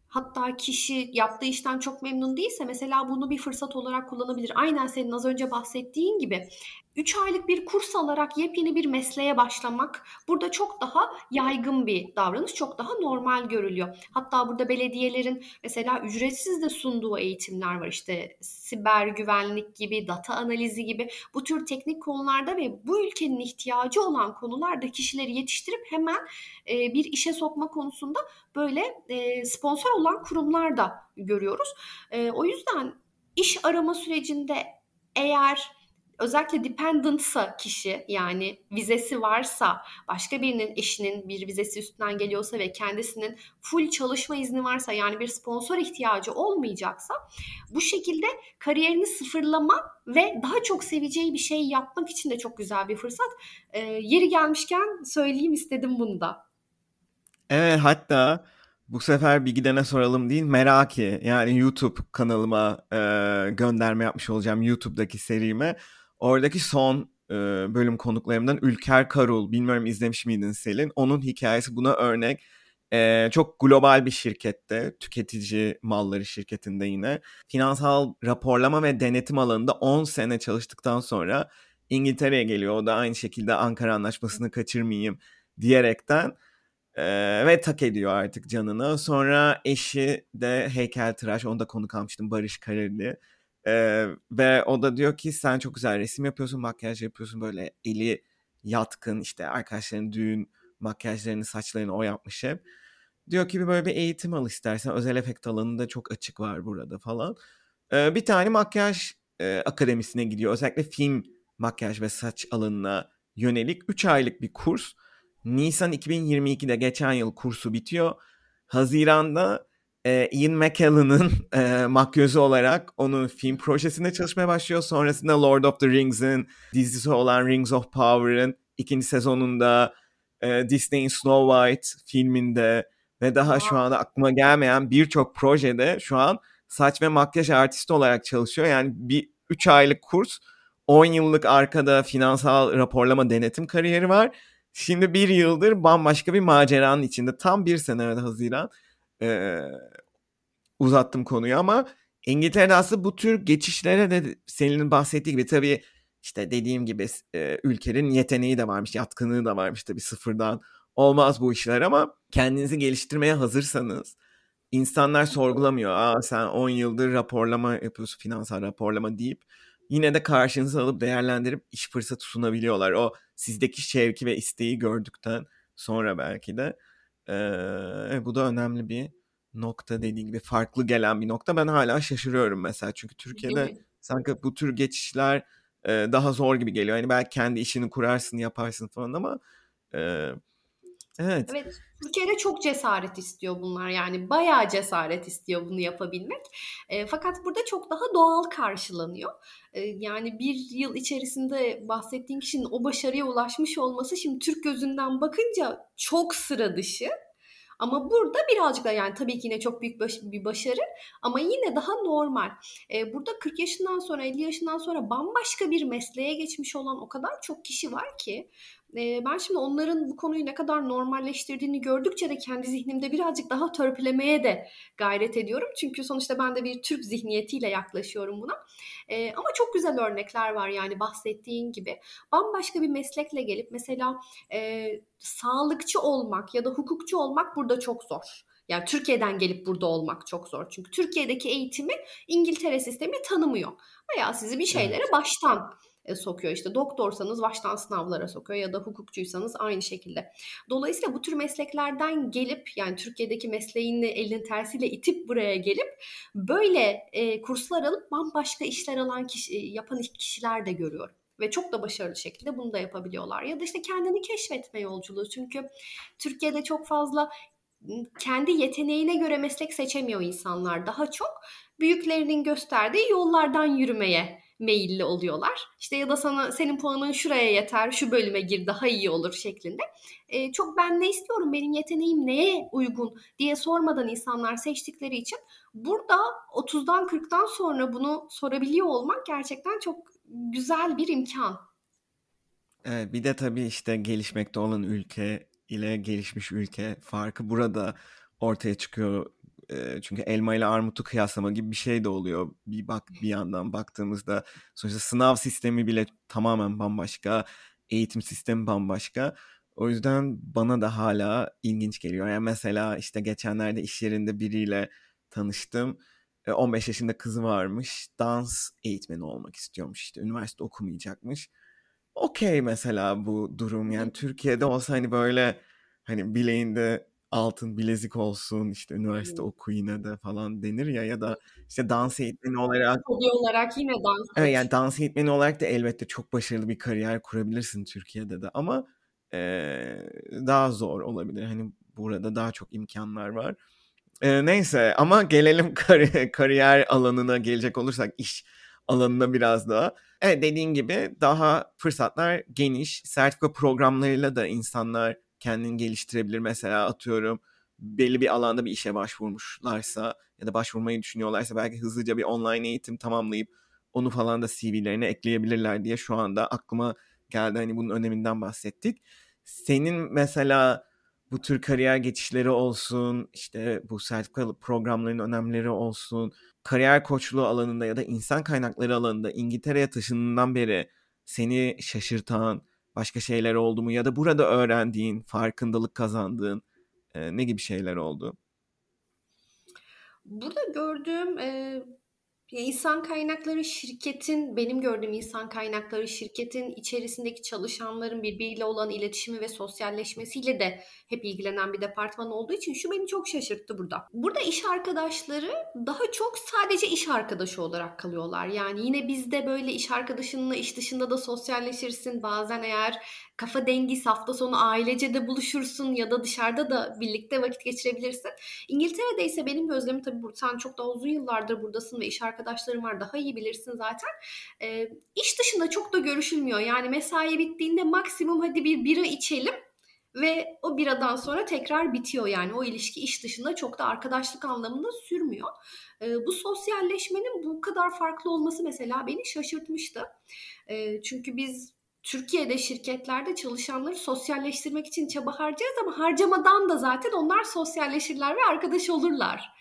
[SPEAKER 2] hatta kişi yaptığı işten çok memnun değilse mesela bunu bir fırsat olarak kullanabilir. Aynen senin az önce bahsettiğin gibi 3 aylık bir kurs alarak yepyeni bir mesleğe başlamak burada çok daha yaygın bir davranış, çok daha normal görülüyor. Hatta burada belediyelerin mesela ücretsiz de sunduğu eğitimler var. İşte siber güvenlik gibi, data analizi gibi bu tür teknik konularda ve bu ülkenin ihtiyacı olan konularda kişileri yetiştirip hemen e, bir işe sokma konusunda böyle e, sponsor olan kurumlar da görüyoruz. E, o yüzden iş arama sürecinde eğer özellikle dependentsa kişi yani vizesi varsa başka birinin eşinin bir vizesi üstünden geliyorsa ve kendisinin full çalışma izni varsa yani bir sponsor ihtiyacı olmayacaksa bu şekilde kariyerini sıfırlama ve daha çok seveceği bir şey yapmak için de çok güzel bir fırsat. Ee, yeri gelmişken söyleyeyim istedim bunu da.
[SPEAKER 1] Evet hatta bu sefer bir gidene soralım değil Meraki yani YouTube kanalıma e, gönderme yapmış olacağım YouTube'daki serime. Oradaki son e, bölüm konuklarımdan Ülker Karul. Bilmiyorum izlemiş miydin Selin? Onun hikayesi buna örnek. E, çok global bir şirkette, tüketici malları şirketinde yine. Finansal raporlama ve denetim alanında 10 sene çalıştıktan sonra İngiltere'ye geliyor. O da aynı şekilde Ankara Anlaşması'nı kaçırmayayım diyerekten e, ve tak ediyor artık canını. Sonra eşi de heykeltıraş, onu da konuk almıştım Barış Kareli. Ee, ve o da diyor ki sen çok güzel resim yapıyorsun, makyaj yapıyorsun böyle eli yatkın işte arkadaşların düğün makyajlarını, saçlarını o yapmış hep. Diyor ki bir böyle bir eğitim al istersen. Özel efekt alanında çok açık var burada falan. Ee, bir tane makyaj e, akademisine gidiyor. Özellikle film makyaj ve saç alanına yönelik 3 aylık bir kurs. Nisan 2022'de geçen yıl kursu bitiyor. Haziran'da e, Ian McKellen'ın e, makyözü olarak onun film projesinde çalışmaya başlıyor. Sonrasında Lord of the Rings'in dizisi olan Rings of Power'ın ikinci sezonunda e, Disney'in Snow White filminde ve daha şu anda aklıma gelmeyen birçok projede şu an saç ve makyaj artisti olarak çalışıyor. Yani bir 3 aylık kurs 10 yıllık arkada finansal raporlama denetim kariyeri var. Şimdi bir yıldır bambaşka bir maceranın içinde. Tam bir sene evet Haziran. Ee, uzattım konuyu ama İngiltere'de aslında bu tür geçişlere de senin bahsettiği gibi tabii işte dediğim gibi e, ülkenin yeteneği de varmış, yatkınlığı da varmış tabii sıfırdan. Olmaz bu işler ama kendinizi geliştirmeye hazırsanız insanlar sorgulamıyor. Aa sen 10 yıldır raporlama yapıyorsun, finansal raporlama deyip yine de karşınıza alıp değerlendirip iş fırsatı sunabiliyorlar. O sizdeki şevki ve isteği gördükten sonra belki de ee, bu da önemli bir nokta dediğin gibi farklı gelen bir nokta. Ben hala şaşırıyorum mesela çünkü Türkiye'de sanki bu tür geçişler e, daha zor gibi geliyor. Hani belki kendi işini kurarsın yaparsın falan ama e, evet.
[SPEAKER 2] Evet Türkiye'de çok cesaret istiyor bunlar yani bayağı cesaret istiyor bunu yapabilmek. E, fakat burada çok daha doğal karşılanıyor. E, yani bir yıl içerisinde bahsettiğim kişinin o başarıya ulaşmış olması şimdi Türk gözünden bakınca çok sıra dışı. Ama burada birazcık da yani tabii ki yine çok büyük baş, bir başarı ama yine daha normal. Ee, burada 40 yaşından sonra 50 yaşından sonra bambaşka bir mesleğe geçmiş olan o kadar çok kişi var ki e, ben şimdi onların bu konuyu ne kadar normalleştirdiğini gördükçe de kendi zihnimde birazcık daha törpülemeye de gayret ediyorum. Çünkü sonuçta ben de bir Türk zihniyetiyle yaklaşıyorum buna. E, ama çok güzel örnekler var yani bahsettiğin gibi. Bambaşka bir meslekle gelip mesela e, sağlıkçı olmak ya da hukukçu olmak burada çok zor. Yani Türkiye'den gelip burada olmak çok zor. Çünkü Türkiye'deki eğitimi İngiltere sistemi tanımıyor. Veya sizi bir şeylere evet. baştan e, sokuyor. İşte doktorsanız baştan sınavlara sokuyor ya da hukukçuysanız aynı şekilde. Dolayısıyla bu tür mesleklerden gelip yani Türkiye'deki mesleğini elinin tersiyle itip buraya gelip böyle e, kurslar alıp bambaşka işler alan kişi, e, yapan kişiler de görüyorum ve çok da başarılı şekilde bunu da yapabiliyorlar. Ya da işte kendini keşfetme yolculuğu. Çünkü Türkiye'de çok fazla kendi yeteneğine göre meslek seçemiyor insanlar. Daha çok büyüklerinin gösterdiği yollardan yürümeye meyilli oluyorlar. İşte ya da sana senin puanın şuraya yeter, şu bölüme gir daha iyi olur şeklinde. E, çok ben ne istiyorum, benim yeteneğim neye uygun diye sormadan insanlar seçtikleri için burada 30'dan 40'tan sonra bunu sorabiliyor olmak gerçekten çok güzel bir imkan.
[SPEAKER 1] Evet, bir de tabii işte gelişmekte olan ülke ile gelişmiş ülke farkı burada ortaya çıkıyor çünkü elma ile armutu kıyaslama gibi bir şey de oluyor. Bir bak bir yandan baktığımızda sonuçta sınav sistemi bile tamamen bambaşka, eğitim sistemi bambaşka. O yüzden bana da hala ilginç geliyor. Yani mesela işte geçenlerde iş yerinde biriyle tanıştım. 15 yaşında kızı varmış. Dans eğitmeni olmak istiyormuş işte. Üniversite okumayacakmış. Okey mesela bu durum. Yani Türkiye'de olsa hani böyle hani bileğinde altın bilezik olsun işte üniversite oku yine de falan denir ya ya da işte dans eğitmeni olarak
[SPEAKER 2] hobi olarak yine dans
[SPEAKER 1] evet yani dans eğitmeni olarak da elbette çok başarılı bir kariyer kurabilirsin Türkiye'de de ama e, daha zor olabilir. Hani burada daha çok imkanlar var. E, neyse ama gelelim kar- kariyer alanına gelecek olursak iş alanına biraz daha. Evet dediğin gibi daha fırsatlar geniş. Sertifika programlarıyla da insanlar kendini geliştirebilir. Mesela atıyorum belli bir alanda bir işe başvurmuşlarsa ya da başvurmayı düşünüyorlarsa belki hızlıca bir online eğitim tamamlayıp onu falan da CV'lerine ekleyebilirler diye şu anda aklıma geldi. Hani bunun öneminden bahsettik. Senin mesela bu tür kariyer geçişleri olsun, işte bu sertifikalı programların önemleri olsun, kariyer koçluğu alanında ya da insan kaynakları alanında İngiltere'ye taşındığından beri seni şaşırtan, başka şeyler oldu mu ya da burada öğrendiğin, farkındalık kazandığın e, ne gibi şeyler oldu?
[SPEAKER 2] Burada gördüğüm e, İnsan kaynakları şirketin, benim gördüğüm insan kaynakları şirketin içerisindeki çalışanların birbiriyle olan iletişimi ve sosyalleşmesiyle de hep ilgilenen bir departman olduğu için şu beni çok şaşırttı burada. Burada iş arkadaşları daha çok sadece iş arkadaşı olarak kalıyorlar. Yani yine bizde böyle iş arkadaşınla iş dışında da sosyalleşirsin. Bazen eğer kafa dengi hafta sonu ailece de buluşursun ya da dışarıda da birlikte vakit geçirebilirsin. İngiltere'de ise benim gözlemim tabii sen çok daha uzun yıllardır buradasın ve iş arkadaşlarım var daha iyi bilirsin zaten. E, iş dışında çok da görüşülmüyor. Yani mesai bittiğinde maksimum hadi bir bira içelim ve o biradan sonra tekrar bitiyor yani o ilişki iş dışında çok da arkadaşlık anlamında sürmüyor. E, bu sosyalleşmenin bu kadar farklı olması mesela beni şaşırtmıştı. E, çünkü biz Türkiye'de şirketlerde çalışanları sosyalleştirmek için çaba harcarız ama harcamadan da zaten onlar sosyalleşirler ve arkadaş olurlar.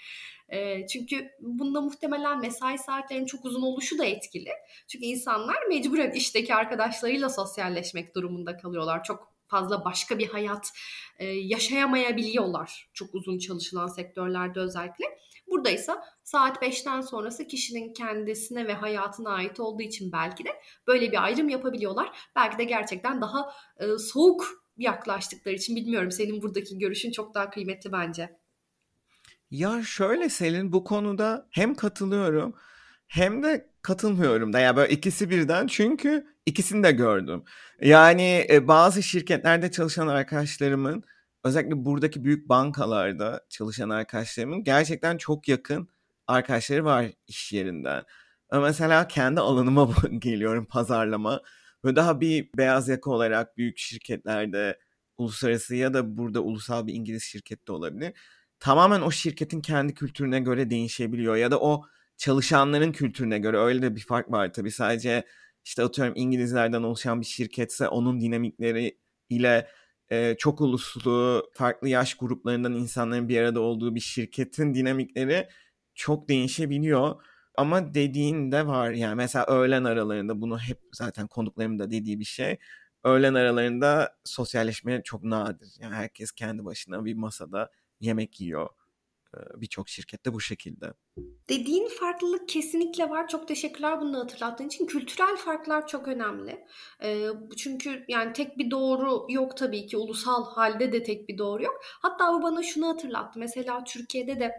[SPEAKER 2] E, çünkü bunda muhtemelen mesai saatlerinin çok uzun oluşu da etkili. Çünkü insanlar mecburen işteki arkadaşlarıyla sosyalleşmek durumunda kalıyorlar. Çok fazla başka bir hayat e, yaşayamayabiliyorlar çok uzun çalışılan sektörlerde özellikle. Buradaysa saat 5'ten sonrası kişinin kendisine ve hayatına ait olduğu için belki de böyle bir ayrım yapabiliyorlar. Belki de gerçekten daha e, soğuk yaklaştıkları için bilmiyorum. Senin buradaki görüşün çok daha kıymetli bence.
[SPEAKER 1] Ya şöyle Selin bu konuda hem katılıyorum hem de katılmıyorum da ya böyle ikisi birden çünkü ikisini de gördüm. Yani e, bazı şirketlerde çalışan arkadaşlarımın özellikle buradaki büyük bankalarda çalışan arkadaşlarımın gerçekten çok yakın arkadaşları var iş yerinden. Mesela kendi alanıma geliyorum pazarlama. Böyle daha bir beyaz yaka olarak büyük şirketlerde uluslararası ya da burada ulusal bir İngiliz şirkette olabilir. Tamamen o şirketin kendi kültürüne göre değişebiliyor ya da o çalışanların kültürüne göre öyle de bir fark var tabii. Sadece işte atıyorum İngilizlerden oluşan bir şirketse onun dinamikleri ile e, çok uluslu, farklı yaş gruplarından insanların bir arada olduğu bir şirketin dinamikleri çok değişebiliyor. Ama dediğin de var yani mesela öğlen aralarında bunu hep zaten konuklarım da dediği bir şey. Öğlen aralarında sosyalleşme çok nadir. Yani herkes kendi başına bir masada yemek yiyor. Birçok şirkette bu şekilde.
[SPEAKER 2] Dediğin farklılık kesinlikle var. Çok teşekkürler bunu hatırlattığın için. Kültürel farklar çok önemli. çünkü yani tek bir doğru yok tabii ki. Ulusal halde de tek bir doğru yok. Hatta bu bana şunu hatırlattı. Mesela Türkiye'de de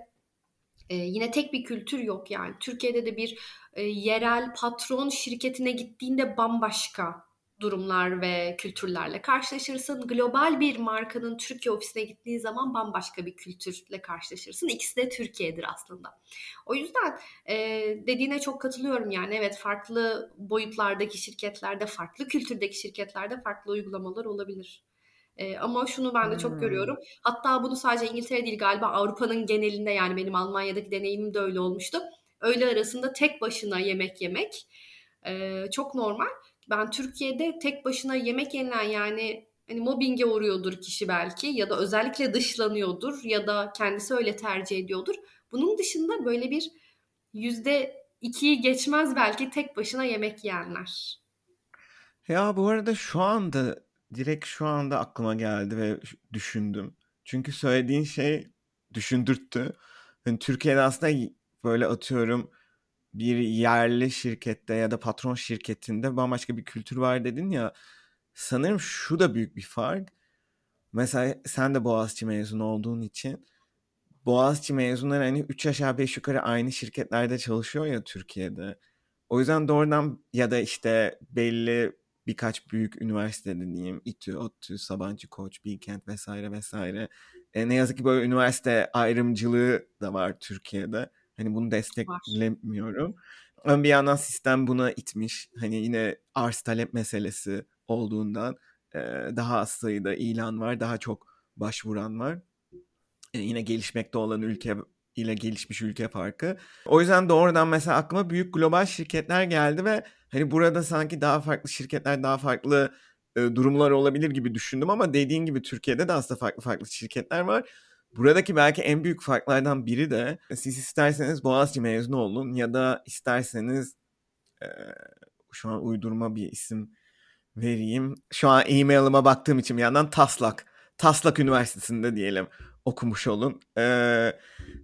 [SPEAKER 2] yine tek bir kültür yok yani. Türkiye'de de bir yerel patron şirketine gittiğinde bambaşka durumlar ve kültürlerle karşılaşırsın. Global bir markanın Türkiye ofisine gittiği zaman bambaşka bir kültürle karşılaşırsın. İkisi de Türkiye'dir aslında. O yüzden e, dediğine çok katılıyorum yani evet farklı boyutlardaki şirketlerde, farklı kültürdeki şirketlerde farklı uygulamalar olabilir. E, ama şunu ben de çok hmm. görüyorum. Hatta bunu sadece İngiltere değil galiba Avrupa'nın genelinde yani benim Almanya'daki deneyimim de öyle olmuştu. Öğle arasında tek başına yemek yemek e, çok normal ben Türkiye'de tek başına yemek yenilen yani hani mobbinge uğruyordur kişi belki ya da özellikle dışlanıyordur ya da kendisi öyle tercih ediyordur. Bunun dışında böyle bir yüzde ikiyi geçmez belki tek başına yemek yiyenler.
[SPEAKER 1] Ya bu arada şu anda direkt şu anda aklıma geldi ve düşündüm. Çünkü söylediğin şey düşündürttü. Yani Türkiye'de aslında böyle atıyorum bir yerli şirkette ya da patron şirketinde bambaşka bir kültür var dedin ya. Sanırım şu da büyük bir fark. Mesela sen de Boğaziçi mezunu olduğun için Boğaziçi mezunları hani 3 aşağı 5 yukarı aynı şirketlerde çalışıyor ya Türkiye'de. O yüzden doğrudan ya da işte belli birkaç büyük üniversite diyeyim. İTÜ, ODTÜ, Sabancı Koç, Bilkent vesaire vesaire. E, ne yazık ki böyle üniversite ayrımcılığı da var Türkiye'de. Hani bunu desteklemiyorum. Ama bir yandan sistem buna itmiş. Hani yine arz talep meselesi olduğundan e, daha az sayıda ilan var, daha çok başvuran var. E, yine gelişmekte olan ülke ile gelişmiş ülke farkı. O yüzden doğrudan mesela aklıma büyük global şirketler geldi ve hani burada sanki daha farklı şirketler, daha farklı e, durumlar olabilir gibi düşündüm ama dediğin gibi Türkiye'de de aslında farklı farklı şirketler var. Buradaki belki en büyük farklardan biri de siz isterseniz Boğaziçi mezunu olun ya da isterseniz e, şu an uydurma bir isim vereyim. Şu an e-mail'ıma baktığım için bir yandan Taslak. Taslak Üniversitesi'nde diyelim okumuş olun. E,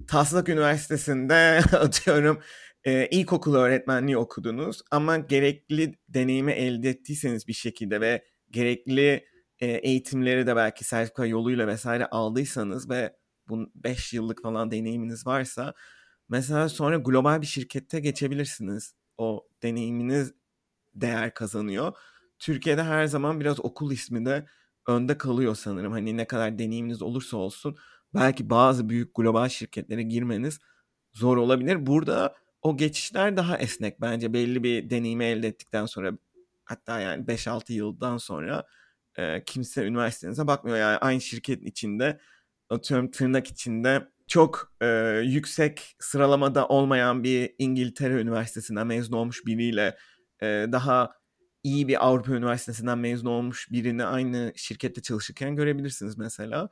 [SPEAKER 1] Taslak Üniversitesi'nde atıyorum e, ilkokul öğretmenliği okudunuz ama gerekli deneyimi elde ettiyseniz bir şekilde ve gerekli e, eğitimleri de belki sertifika yoluyla vesaire aldıysanız ve bu 5 yıllık falan deneyiminiz varsa mesela sonra global bir şirkette geçebilirsiniz. O deneyiminiz değer kazanıyor. Türkiye'de her zaman biraz okul ismi de önde kalıyor sanırım. Hani ne kadar deneyiminiz olursa olsun belki bazı büyük global şirketlere girmeniz zor olabilir. Burada o geçişler daha esnek bence belli bir deneyimi elde ettikten sonra hatta yani 5-6 yıldan sonra e, kimse üniversitenize bakmıyor. Yani aynı şirketin içinde atıyorum tırnak içinde çok e, yüksek sıralamada olmayan bir İngiltere Üniversitesi'nden mezun olmuş biriyle e, daha iyi bir Avrupa Üniversitesi'nden mezun olmuş birini aynı şirkette çalışırken görebilirsiniz mesela.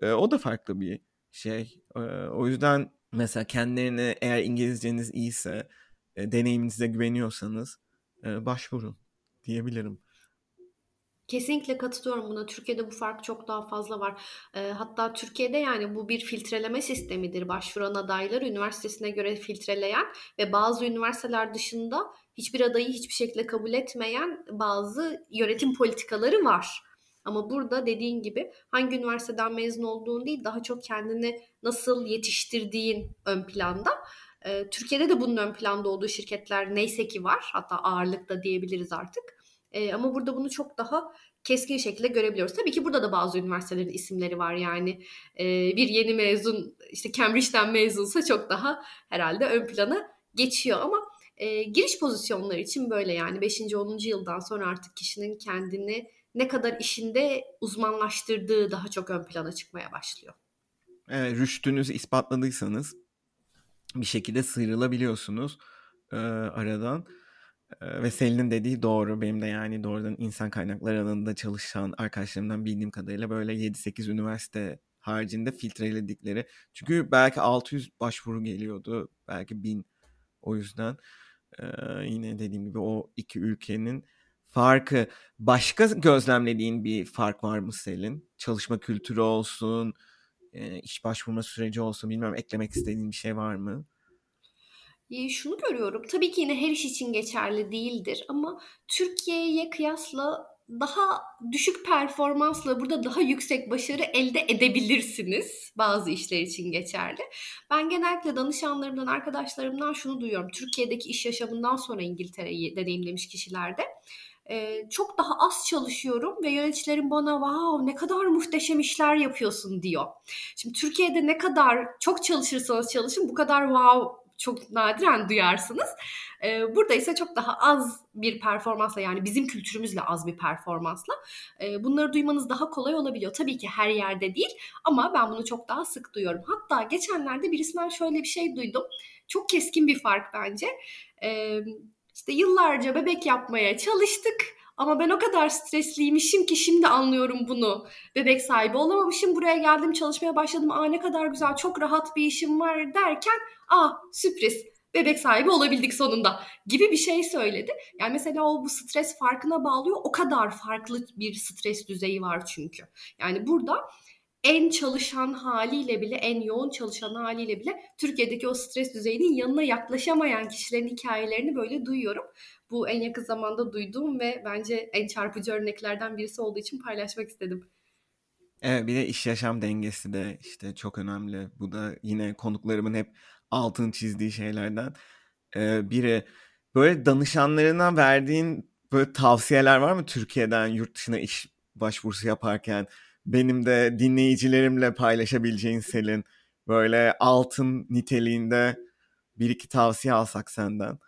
[SPEAKER 1] E, o da farklı bir şey. E, o yüzden mesela kendilerine eğer İngilizceniz iyiyse, e, deneyiminize güveniyorsanız e, başvurun diyebilirim.
[SPEAKER 2] Kesinlikle katılıyorum buna. Türkiye'de bu fark çok daha fazla var. E, hatta Türkiye'de yani bu bir filtreleme sistemidir. Başvuran adayları üniversitesine göre filtreleyen ve bazı üniversiteler dışında hiçbir adayı hiçbir şekilde kabul etmeyen bazı yönetim politikaları var. Ama burada dediğin gibi hangi üniversiteden mezun olduğun değil daha çok kendini nasıl yetiştirdiğin ön planda. Ee, Türkiye'de de bunun ön planda olduğu şirketler neyse ki var. Hatta ağırlıkta diyebiliriz artık. Ee, ama burada bunu çok daha keskin şekilde görebiliyoruz. Tabii ki burada da bazı üniversitelerin isimleri var yani e, bir yeni mezun işte Cambridge'den mezunsa çok daha herhalde ön plana geçiyor ama e, giriş pozisyonları için böyle yani 5. 10. yıldan sonra artık kişinin kendini ne kadar işinde uzmanlaştırdığı daha çok ön plana çıkmaya başlıyor.
[SPEAKER 1] Evet, rüştünüzü ispatladıysanız bir şekilde sıyrılabiliyorsunuz e, aradan. Ve Selin'in dediği doğru. Benim de yani doğrudan insan kaynakları alanında çalışan arkadaşlarımdan bildiğim kadarıyla böyle 7-8 üniversite haricinde filtreledikleri. Çünkü belki 600 başvuru geliyordu. Belki 1000 o yüzden. Yine dediğim gibi o iki ülkenin farkı. Başka gözlemlediğin bir fark var mı Selin? Çalışma kültürü olsun, iş başvurma süreci olsun bilmiyorum eklemek istediğin bir şey var mı?
[SPEAKER 2] Şunu görüyorum. Tabii ki yine her iş için geçerli değildir ama Türkiye'ye kıyasla daha düşük performansla burada daha yüksek başarı elde edebilirsiniz. Bazı işler için geçerli. Ben genellikle danışanlarımdan, arkadaşlarımdan şunu duyuyorum. Türkiye'deki iş yaşamından sonra İngiltere'yi deneyimlemiş kişilerde çok daha az çalışıyorum ve yöneticilerim bana wow ne kadar muhteşem işler yapıyorsun diyor. Şimdi Türkiye'de ne kadar çok çalışırsanız çalışın bu kadar wow çok nadiren duyarsınız. E, burada ise çok daha az bir performansla yani bizim kültürümüzle az bir performansla e, bunları duymanız daha kolay olabiliyor. Tabii ki her yerde değil ama ben bunu çok daha sık duyuyorum. Hatta geçenlerde birisinden şöyle bir şey duydum. Çok keskin bir fark bence. E, işte yıllarca bebek yapmaya çalıştık ama ben o kadar stresliymişim ki şimdi anlıyorum bunu. Bebek sahibi olamamışım. Buraya geldim çalışmaya başladım. Aa ne kadar güzel çok rahat bir işim var derken aa sürpriz bebek sahibi olabildik sonunda gibi bir şey söyledi. Yani mesela o bu stres farkına bağlıyor. O kadar farklı bir stres düzeyi var çünkü. Yani burada en çalışan haliyle bile, en yoğun çalışan haliyle bile Türkiye'deki o stres düzeyinin yanına yaklaşamayan kişilerin hikayelerini böyle duyuyorum. Bu en yakın zamanda duyduğum ve bence en çarpıcı örneklerden birisi olduğu için paylaşmak istedim.
[SPEAKER 1] Evet bir de iş yaşam dengesi de işte çok önemli. Bu da yine konuklarımın hep altını çizdiği şeylerden ee, biri. Böyle danışanlarına verdiğin böyle tavsiyeler var mı Türkiye'den yurt dışına iş başvurusu yaparken? Benim de dinleyicilerimle paylaşabileceğin Selin böyle altın niteliğinde bir iki tavsiye alsak senden.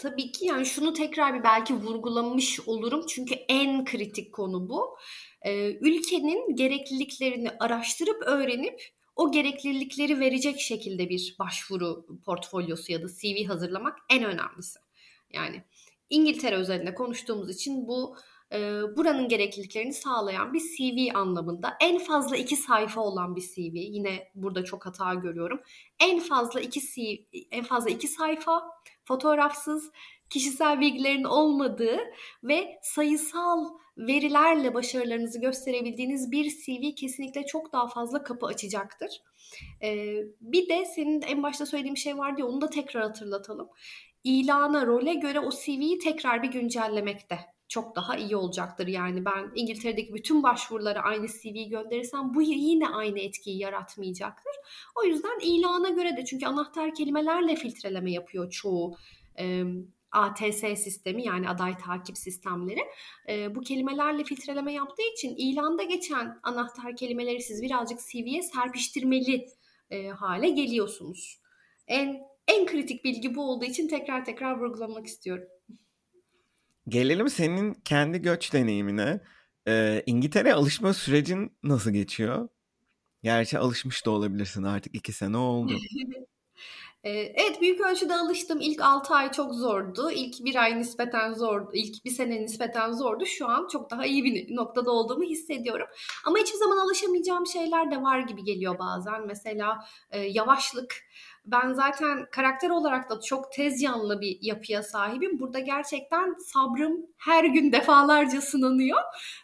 [SPEAKER 2] Tabii ki yani şunu tekrar bir belki vurgulamış olurum çünkü en kritik konu bu. Ee, ülkenin gerekliliklerini araştırıp öğrenip o gereklilikleri verecek şekilde bir başvuru portfolyosu ya da CV hazırlamak en önemlisi. Yani İngiltere özelinde konuştuğumuz için bu buranın gerekliliklerini sağlayan bir CV anlamında en fazla iki sayfa olan bir CV yine burada çok hata görüyorum en fazla iki CV, en fazla iki sayfa fotoğrafsız kişisel bilgilerin olmadığı ve sayısal verilerle başarılarınızı gösterebildiğiniz bir CV kesinlikle çok daha fazla kapı açacaktır. Ee, bir de senin en başta söylediğim şey vardı ya onu da tekrar hatırlatalım. İlana, role göre o CV'yi tekrar bir güncellemekte çok daha iyi olacaktır. Yani ben İngiltere'deki bütün başvurulara aynı CV gönderirsem bu yine aynı etkiyi yaratmayacaktır. O yüzden ilana göre de çünkü anahtar kelimelerle filtreleme yapıyor çoğu e, ATS sistemi yani aday takip sistemleri e, bu kelimelerle filtreleme yaptığı için ilanda geçen anahtar kelimeleri siz birazcık CV'ye serpiştirmeli e, hale geliyorsunuz. En en kritik bilgi bu olduğu için tekrar tekrar vurgulamak istiyorum.
[SPEAKER 1] Gelelim senin kendi göç deneyimine. Ee, İngiltere alışma sürecin nasıl geçiyor? Gerçi alışmış da olabilirsin artık iki sene oldu.
[SPEAKER 2] Evet büyük ölçüde alıştım. İlk 6 ay çok zordu. İlk bir ay nispeten zordu. İlk bir sene nispeten zordu. Şu an çok daha iyi bir noktada olduğumu hissediyorum. Ama hiçbir zaman alışamayacağım şeyler de var gibi geliyor bazen. Mesela e, yavaşlık ben zaten karakter olarak da çok tez yanlı bir yapıya sahibim. Burada gerçekten sabrım her gün defalarca sınanıyor.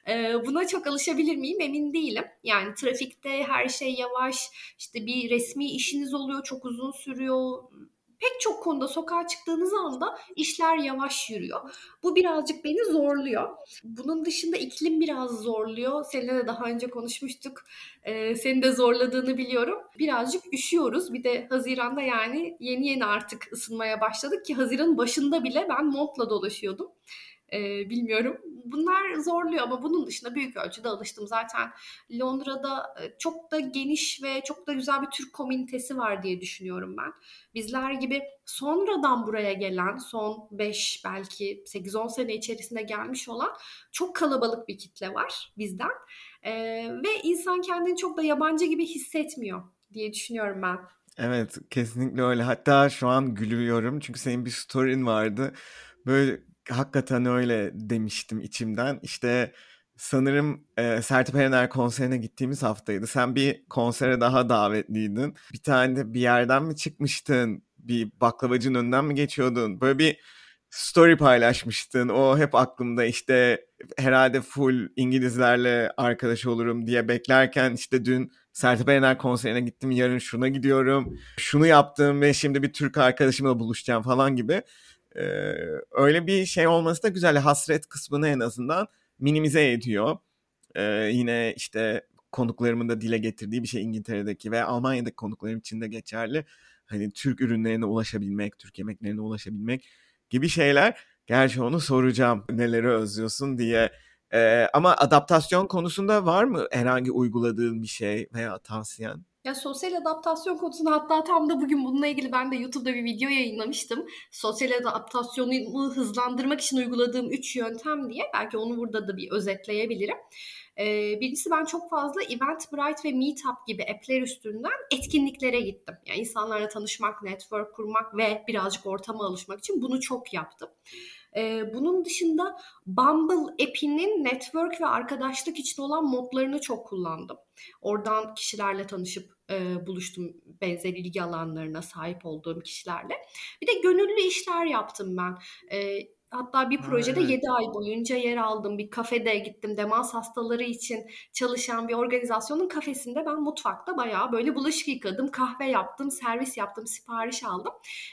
[SPEAKER 2] Ee, buna çok alışabilir miyim emin değilim. Yani trafikte her şey yavaş, işte bir resmi işiniz oluyor çok uzun sürüyor pek çok konuda sokağa çıktığınız anda işler yavaş yürüyor. Bu birazcık beni zorluyor. Bunun dışında iklim biraz zorluyor. Seninle de daha önce konuşmuştuk. Ee, seni de zorladığını biliyorum. Birazcık üşüyoruz. Bir de Haziran'da yani yeni yeni artık ısınmaya başladık ki Haziran başında bile ben montla dolaşıyordum. Ee, bilmiyorum. Bunlar zorluyor ama bunun dışında büyük ölçüde alıştım. Zaten Londra'da e, çok da geniş ve çok da güzel bir Türk komünitesi var diye düşünüyorum ben. Bizler gibi sonradan buraya gelen, son 5 belki 8-10 sene içerisinde gelmiş olan çok kalabalık bir kitle var bizden. Ee, ve insan kendini çok da yabancı gibi hissetmiyor diye düşünüyorum ben.
[SPEAKER 1] Evet kesinlikle öyle. Hatta şu an gülüyorum çünkü senin bir story'in vardı. Böyle hakikaten öyle demiştim içimden. İşte sanırım e, Sertab Erener konserine gittiğimiz haftaydı. Sen bir konsere daha davetliydin. Bir tane de bir yerden mi çıkmıştın? Bir baklavacının önünden mi geçiyordun? Böyle bir story paylaşmıştın. O hep aklımda işte herhalde full İngilizlerle arkadaş olurum diye beklerken işte dün Sertab Erener konserine gittim. Yarın şuna gidiyorum. Şunu yaptım ve şimdi bir Türk arkadaşımla buluşacağım falan gibi e, öyle bir şey olması da güzel. Hasret kısmını en azından minimize ediyor. E, yine işte konuklarımın da dile getirdiği bir şey İngiltere'deki ve Almanya'daki konuklarım için de geçerli. Hani Türk ürünlerine ulaşabilmek, Türk yemeklerine ulaşabilmek gibi şeyler. Gerçi onu soracağım neleri özlüyorsun diye. Ee, ama adaptasyon konusunda var mı herhangi uyguladığın bir şey veya tavsiyen?
[SPEAKER 2] Ya sosyal adaptasyon konusunda hatta tam da bugün bununla ilgili ben de YouTube'da bir video yayınlamıştım. Sosyal adaptasyonumu hızlandırmak için uyguladığım 3 yöntem diye. Belki onu burada da bir özetleyebilirim. Ee, birincisi ben çok fazla Eventbrite ve Meetup gibi app'ler üstünden etkinliklere gittim. Yani insanlarla tanışmak, network kurmak ve birazcık ortama alışmak için bunu çok yaptım. Ee, bunun dışında Bumble app'inin network ve arkadaşlık için olan modlarını çok kullandım. Oradan kişilerle tanışıp e, buluştum benzer ilgi alanlarına sahip olduğum kişilerle. Bir de gönüllü işler yaptım ben. E, Hatta bir projede evet. 7 ay boyunca yer aldım. Bir kafede gittim. Demans hastaları için çalışan bir organizasyonun kafesinde ben mutfakta bayağı böyle bulaşık yıkadım, kahve yaptım, servis yaptım, sipariş aldım.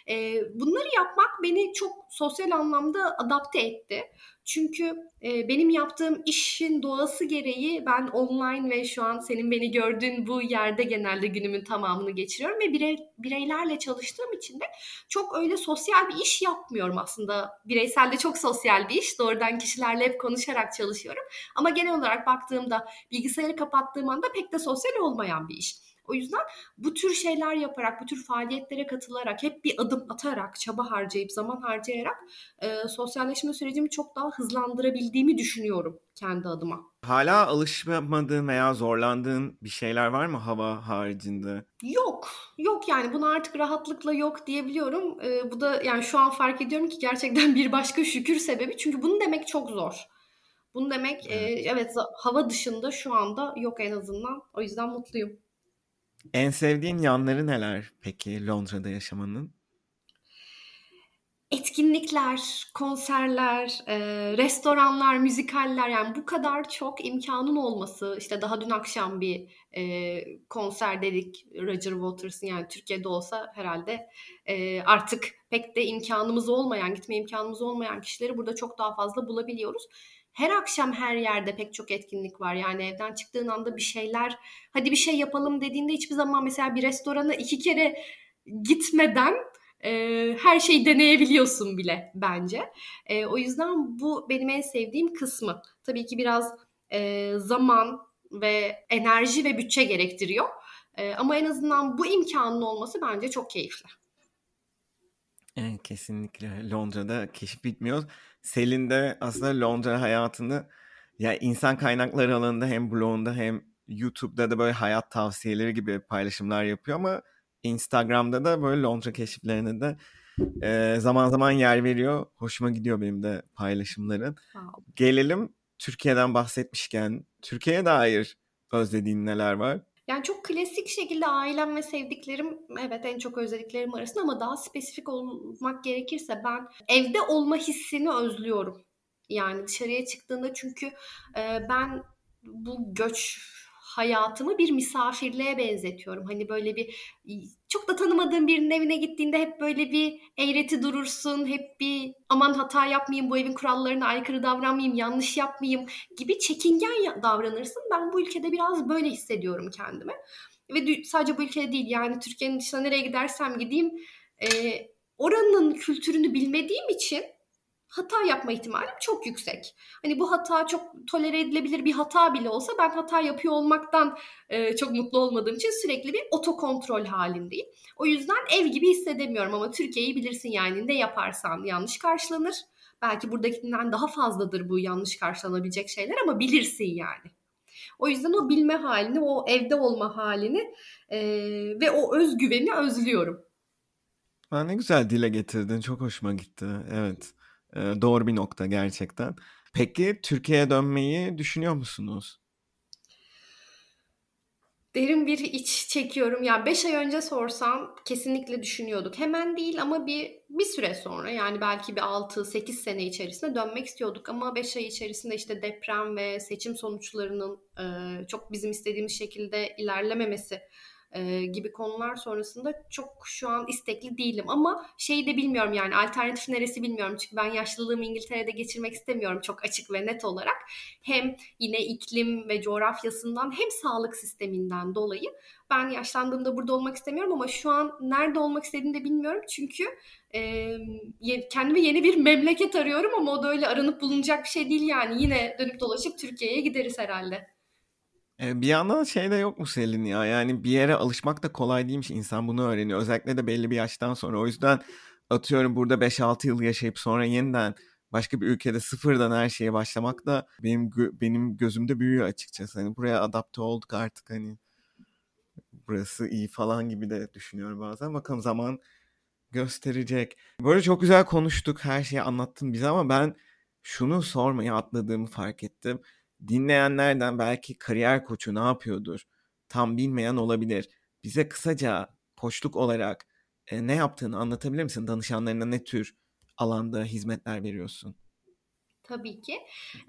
[SPEAKER 2] Ee, bunları yapmak beni çok sosyal anlamda adapte etti. Çünkü e, benim yaptığım işin doğası gereği ben online ve şu an senin beni gördüğün bu yerde genelde günümün tamamını geçiriyorum ve birey, bireylerle çalıştığım için de çok öyle sosyal bir iş yapmıyorum aslında. Bireysel de çok sosyal bir iş. Doğrudan kişilerle hep konuşarak çalışıyorum. Ama genel olarak baktığımda bilgisayarı kapattığım anda pek de sosyal olmayan bir iş. O yüzden bu tür şeyler yaparak, bu tür faaliyetlere katılarak, hep bir adım atarak, çaba harcayıp, zaman harcayarak e, sosyalleşme sürecimi çok daha hızlandırabildiğimi düşünüyorum kendi adıma.
[SPEAKER 1] Hala alışmadığın veya zorlandığın bir şeyler var mı hava haricinde?
[SPEAKER 2] Yok. Yok yani bunu artık rahatlıkla yok diyebiliyorum. Ee, bu da yani şu an fark ediyorum ki gerçekten bir başka şükür sebebi. Çünkü bunu demek çok zor. Bunu demek evet. E, evet hava dışında şu anda yok en azından. O yüzden mutluyum.
[SPEAKER 1] En sevdiğin yanları neler peki Londra'da yaşamanın?
[SPEAKER 2] etkinlikler, konserler, e, restoranlar, müzikaller yani bu kadar çok imkanın olması işte daha dün akşam bir e, konser dedik Roger Waters'ın yani Türkiye'de olsa herhalde e, artık pek de imkanımız olmayan gitme imkanımız olmayan kişileri burada çok daha fazla bulabiliyoruz. Her akşam her yerde pek çok etkinlik var. Yani evden çıktığın anda bir şeyler hadi bir şey yapalım dediğinde hiçbir zaman mesela bir restorana iki kere gitmeden e, her şeyi deneyebiliyorsun bile bence. E, o yüzden bu benim en sevdiğim kısmı. Tabii ki biraz e, zaman ve enerji ve bütçe gerektiriyor. E, ama en azından bu imkanın olması bence çok keyifli.
[SPEAKER 1] Evet, kesinlikle Londra'da keşif bitmiyor. Selin de aslında Londra hayatını ya insan kaynakları alanında hem blogunda hem YouTube'da da böyle hayat tavsiyeleri gibi paylaşımlar yapıyor ama Instagram'da da böyle Londra keşiflerine de e, zaman zaman yer veriyor. Hoşuma gidiyor benim de paylaşımların.
[SPEAKER 2] Wow.
[SPEAKER 1] Gelelim Türkiye'den bahsetmişken Türkiye'ye dair özlediğin neler var?
[SPEAKER 2] Yani çok klasik şekilde ailem ve sevdiklerim evet en çok özlediklerim arasında ama daha spesifik olmak gerekirse ben evde olma hissini özlüyorum. Yani dışarıya çıktığında çünkü e, ben bu göç hayatımı bir misafirliğe benzetiyorum. Hani böyle bir çok da tanımadığın birinin evine gittiğinde hep böyle bir eğreti durursun. Hep bir aman hata yapmayayım, bu evin kurallarına aykırı davranmayayım, yanlış yapmayayım gibi çekingen davranırsın. Ben bu ülkede biraz böyle hissediyorum kendimi. Ve sadece bu ülkede değil yani Türkiye'nin dışına nereye gidersem gideyim e, oranın kültürünü bilmediğim için hata yapma ihtimalim çok yüksek. Hani bu hata çok tolere edilebilir bir hata bile olsa ben hata yapıyor olmaktan e, çok mutlu olmadığım için sürekli bir otokontrol halindeyim. O yüzden ev gibi hissedemiyorum ama Türkiye'yi bilirsin yani ne yaparsan yanlış karşılanır. Belki buradakinden daha fazladır bu yanlış karşılanabilecek şeyler ama bilirsin yani. O yüzden o bilme halini, o evde olma halini e, ve o özgüveni özlüyorum.
[SPEAKER 1] Ha, ne güzel dile getirdin. Çok hoşuma gitti. Evet doğru bir nokta gerçekten. Peki Türkiye'ye dönmeyi düşünüyor musunuz?
[SPEAKER 2] Derin bir iç çekiyorum. Ya yani 5 ay önce sorsam kesinlikle düşünüyorduk. Hemen değil ama bir bir süre sonra yani belki bir 6-8 sene içerisinde dönmek istiyorduk ama 5 ay içerisinde işte deprem ve seçim sonuçlarının çok bizim istediğimiz şekilde ilerlememesi e, gibi konular sonrasında çok şu an istekli değilim. Ama şeyi de bilmiyorum yani alternatif neresi bilmiyorum. Çünkü ben yaşlılığımı İngiltere'de geçirmek istemiyorum çok açık ve net olarak. Hem yine iklim ve coğrafyasından hem sağlık sisteminden dolayı ben yaşlandığımda burada olmak istemiyorum ama şu an nerede olmak istediğimi de bilmiyorum. Çünkü e, kendime yeni bir memleket arıyorum ama o da öyle aranıp bulunacak bir şey değil yani. Yine dönüp dolaşıp Türkiye'ye gideriz herhalde.
[SPEAKER 1] Bir yandan şey de yok mu Selin ya? Yani bir yere alışmak da kolay değilmiş. İnsan bunu öğreniyor. Özellikle de belli bir yaştan sonra. O yüzden atıyorum burada 5-6 yıl yaşayıp sonra yeniden başka bir ülkede sıfırdan her şeye başlamak da benim benim gözümde büyüyor açıkçası. Hani buraya adapte olduk artık hani burası iyi falan gibi de düşünüyorum bazen. Bakalım zaman gösterecek. Böyle çok güzel konuştuk. Her şeyi anlattın bize ama ben şunu sormayı atladığımı fark ettim dinleyenlerden belki kariyer koçu ne yapıyordur tam bilmeyen olabilir. Bize kısaca koçluk olarak e, ne yaptığını anlatabilir misin? Danışanlarına ne tür alanda hizmetler veriyorsun?
[SPEAKER 2] Tabii ki.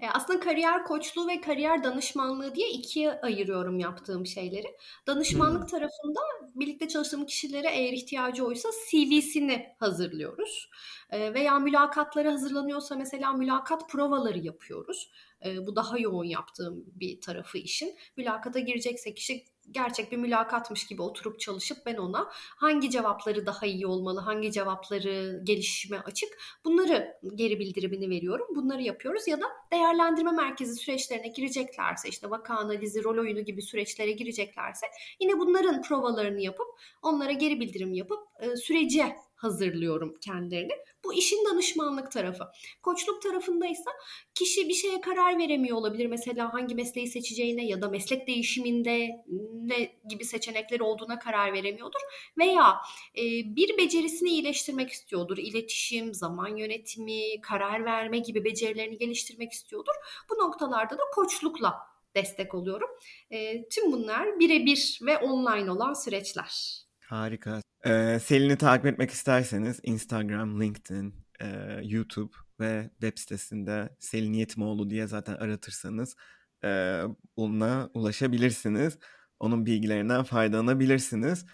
[SPEAKER 2] E, aslında kariyer koçluğu ve kariyer danışmanlığı diye ikiye ayırıyorum yaptığım şeyleri. Danışmanlık hmm. tarafında birlikte çalıştığım kişilere eğer ihtiyacı oysa CV'sini hazırlıyoruz. E, veya mülakatları hazırlanıyorsa mesela mülakat provaları yapıyoruz. E, bu daha yoğun yaptığım bir tarafı işin. Mülakata girecekse kişi gerçek bir mülakatmış gibi oturup çalışıp ben ona hangi cevapları daha iyi olmalı, hangi cevapları gelişime açık bunları geri bildirimini veriyorum. Bunları yapıyoruz ya da değerlendirme merkezi süreçlerine gireceklerse işte vaka analizi, rol oyunu gibi süreçlere gireceklerse yine bunların provalarını yapıp onlara geri bildirim yapıp e, sürece hazırlıyorum kendilerini. Bu işin danışmanlık tarafı. Koçluk tarafındaysa kişi bir şeye karar veremiyor olabilir. Mesela hangi mesleği seçeceğine ya da meslek değişiminde ne gibi seçenekler olduğuna karar veremiyordur. Veya e, bir becerisini iyileştirmek istiyordur. İletişim, zaman yönetimi, karar verme gibi becerilerini geliştirmek istiyordur. Bu noktalarda da koçlukla destek oluyorum. E, tüm bunlar birebir ve online olan süreçler.
[SPEAKER 1] Harika. Ee, Selin'i takip etmek isterseniz Instagram, LinkedIn, e, YouTube ve web sitesinde Selin Yetimoğlu diye zaten aratırsanız e, ona ulaşabilirsiniz. Onun bilgilerinden faydalanabilirsiniz.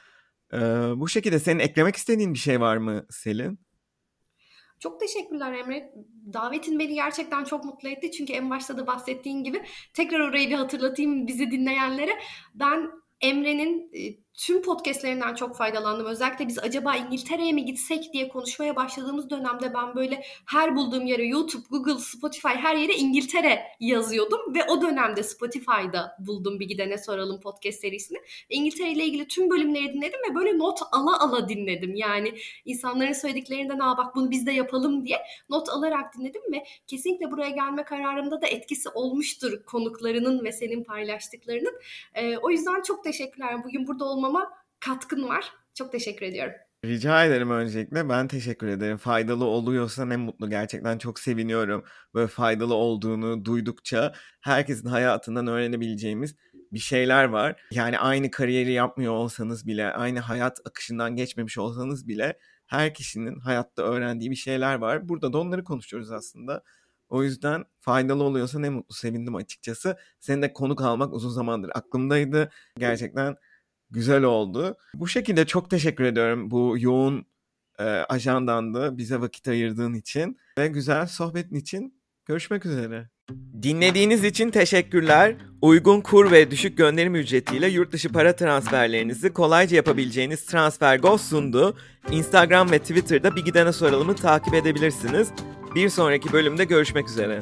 [SPEAKER 1] E, bu şekilde senin eklemek istediğin bir şey var mı Selin?
[SPEAKER 2] Çok teşekkürler Emre. Davetin beni gerçekten çok mutlu etti. Çünkü en başta da bahsettiğin gibi tekrar orayı bir hatırlatayım bizi dinleyenlere. Ben Emre'nin e, tüm podcastlerinden çok faydalandım. Özellikle biz acaba İngiltere'ye mi gitsek diye konuşmaya başladığımız dönemde ben böyle her bulduğum yere YouTube, Google, Spotify her yere İngiltere yazıyordum ve o dönemde Spotify'da buldum bir gidene soralım podcast serisini. İngiltere ile ilgili tüm bölümleri dinledim ve böyle not ala ala dinledim. Yani insanların söylediklerinden aa bak bunu biz de yapalım diye not alarak dinledim ve kesinlikle buraya gelme kararımda da etkisi olmuştur konuklarının ve senin paylaştıklarının. Ee, o yüzden çok teşekkürler. Bugün burada olmak olmama katkın var. Çok teşekkür ediyorum.
[SPEAKER 1] Rica ederim öncelikle. Ben teşekkür ederim. Faydalı oluyorsa ne mutlu. Gerçekten çok seviniyorum. Böyle faydalı olduğunu duydukça herkesin hayatından öğrenebileceğimiz bir şeyler var. Yani aynı kariyeri yapmıyor olsanız bile, aynı hayat akışından geçmemiş olsanız bile her kişinin hayatta öğrendiği bir şeyler var. Burada da onları konuşuyoruz aslında. O yüzden faydalı oluyorsa ne mutlu sevindim açıkçası. Senin de konuk almak uzun zamandır aklımdaydı. Gerçekten güzel oldu. Bu şekilde çok teşekkür ediyorum bu yoğun e, ajandandı bize vakit ayırdığın için ve güzel sohbetin için. Görüşmek üzere. Dinlediğiniz için teşekkürler. Uygun kur ve düşük gönderim ücretiyle yurt dışı para transferlerinizi kolayca yapabileceğiniz TransferGo sundu. Instagram ve Twitter'da bir gidene soralımı takip edebilirsiniz. Bir sonraki bölümde görüşmek üzere.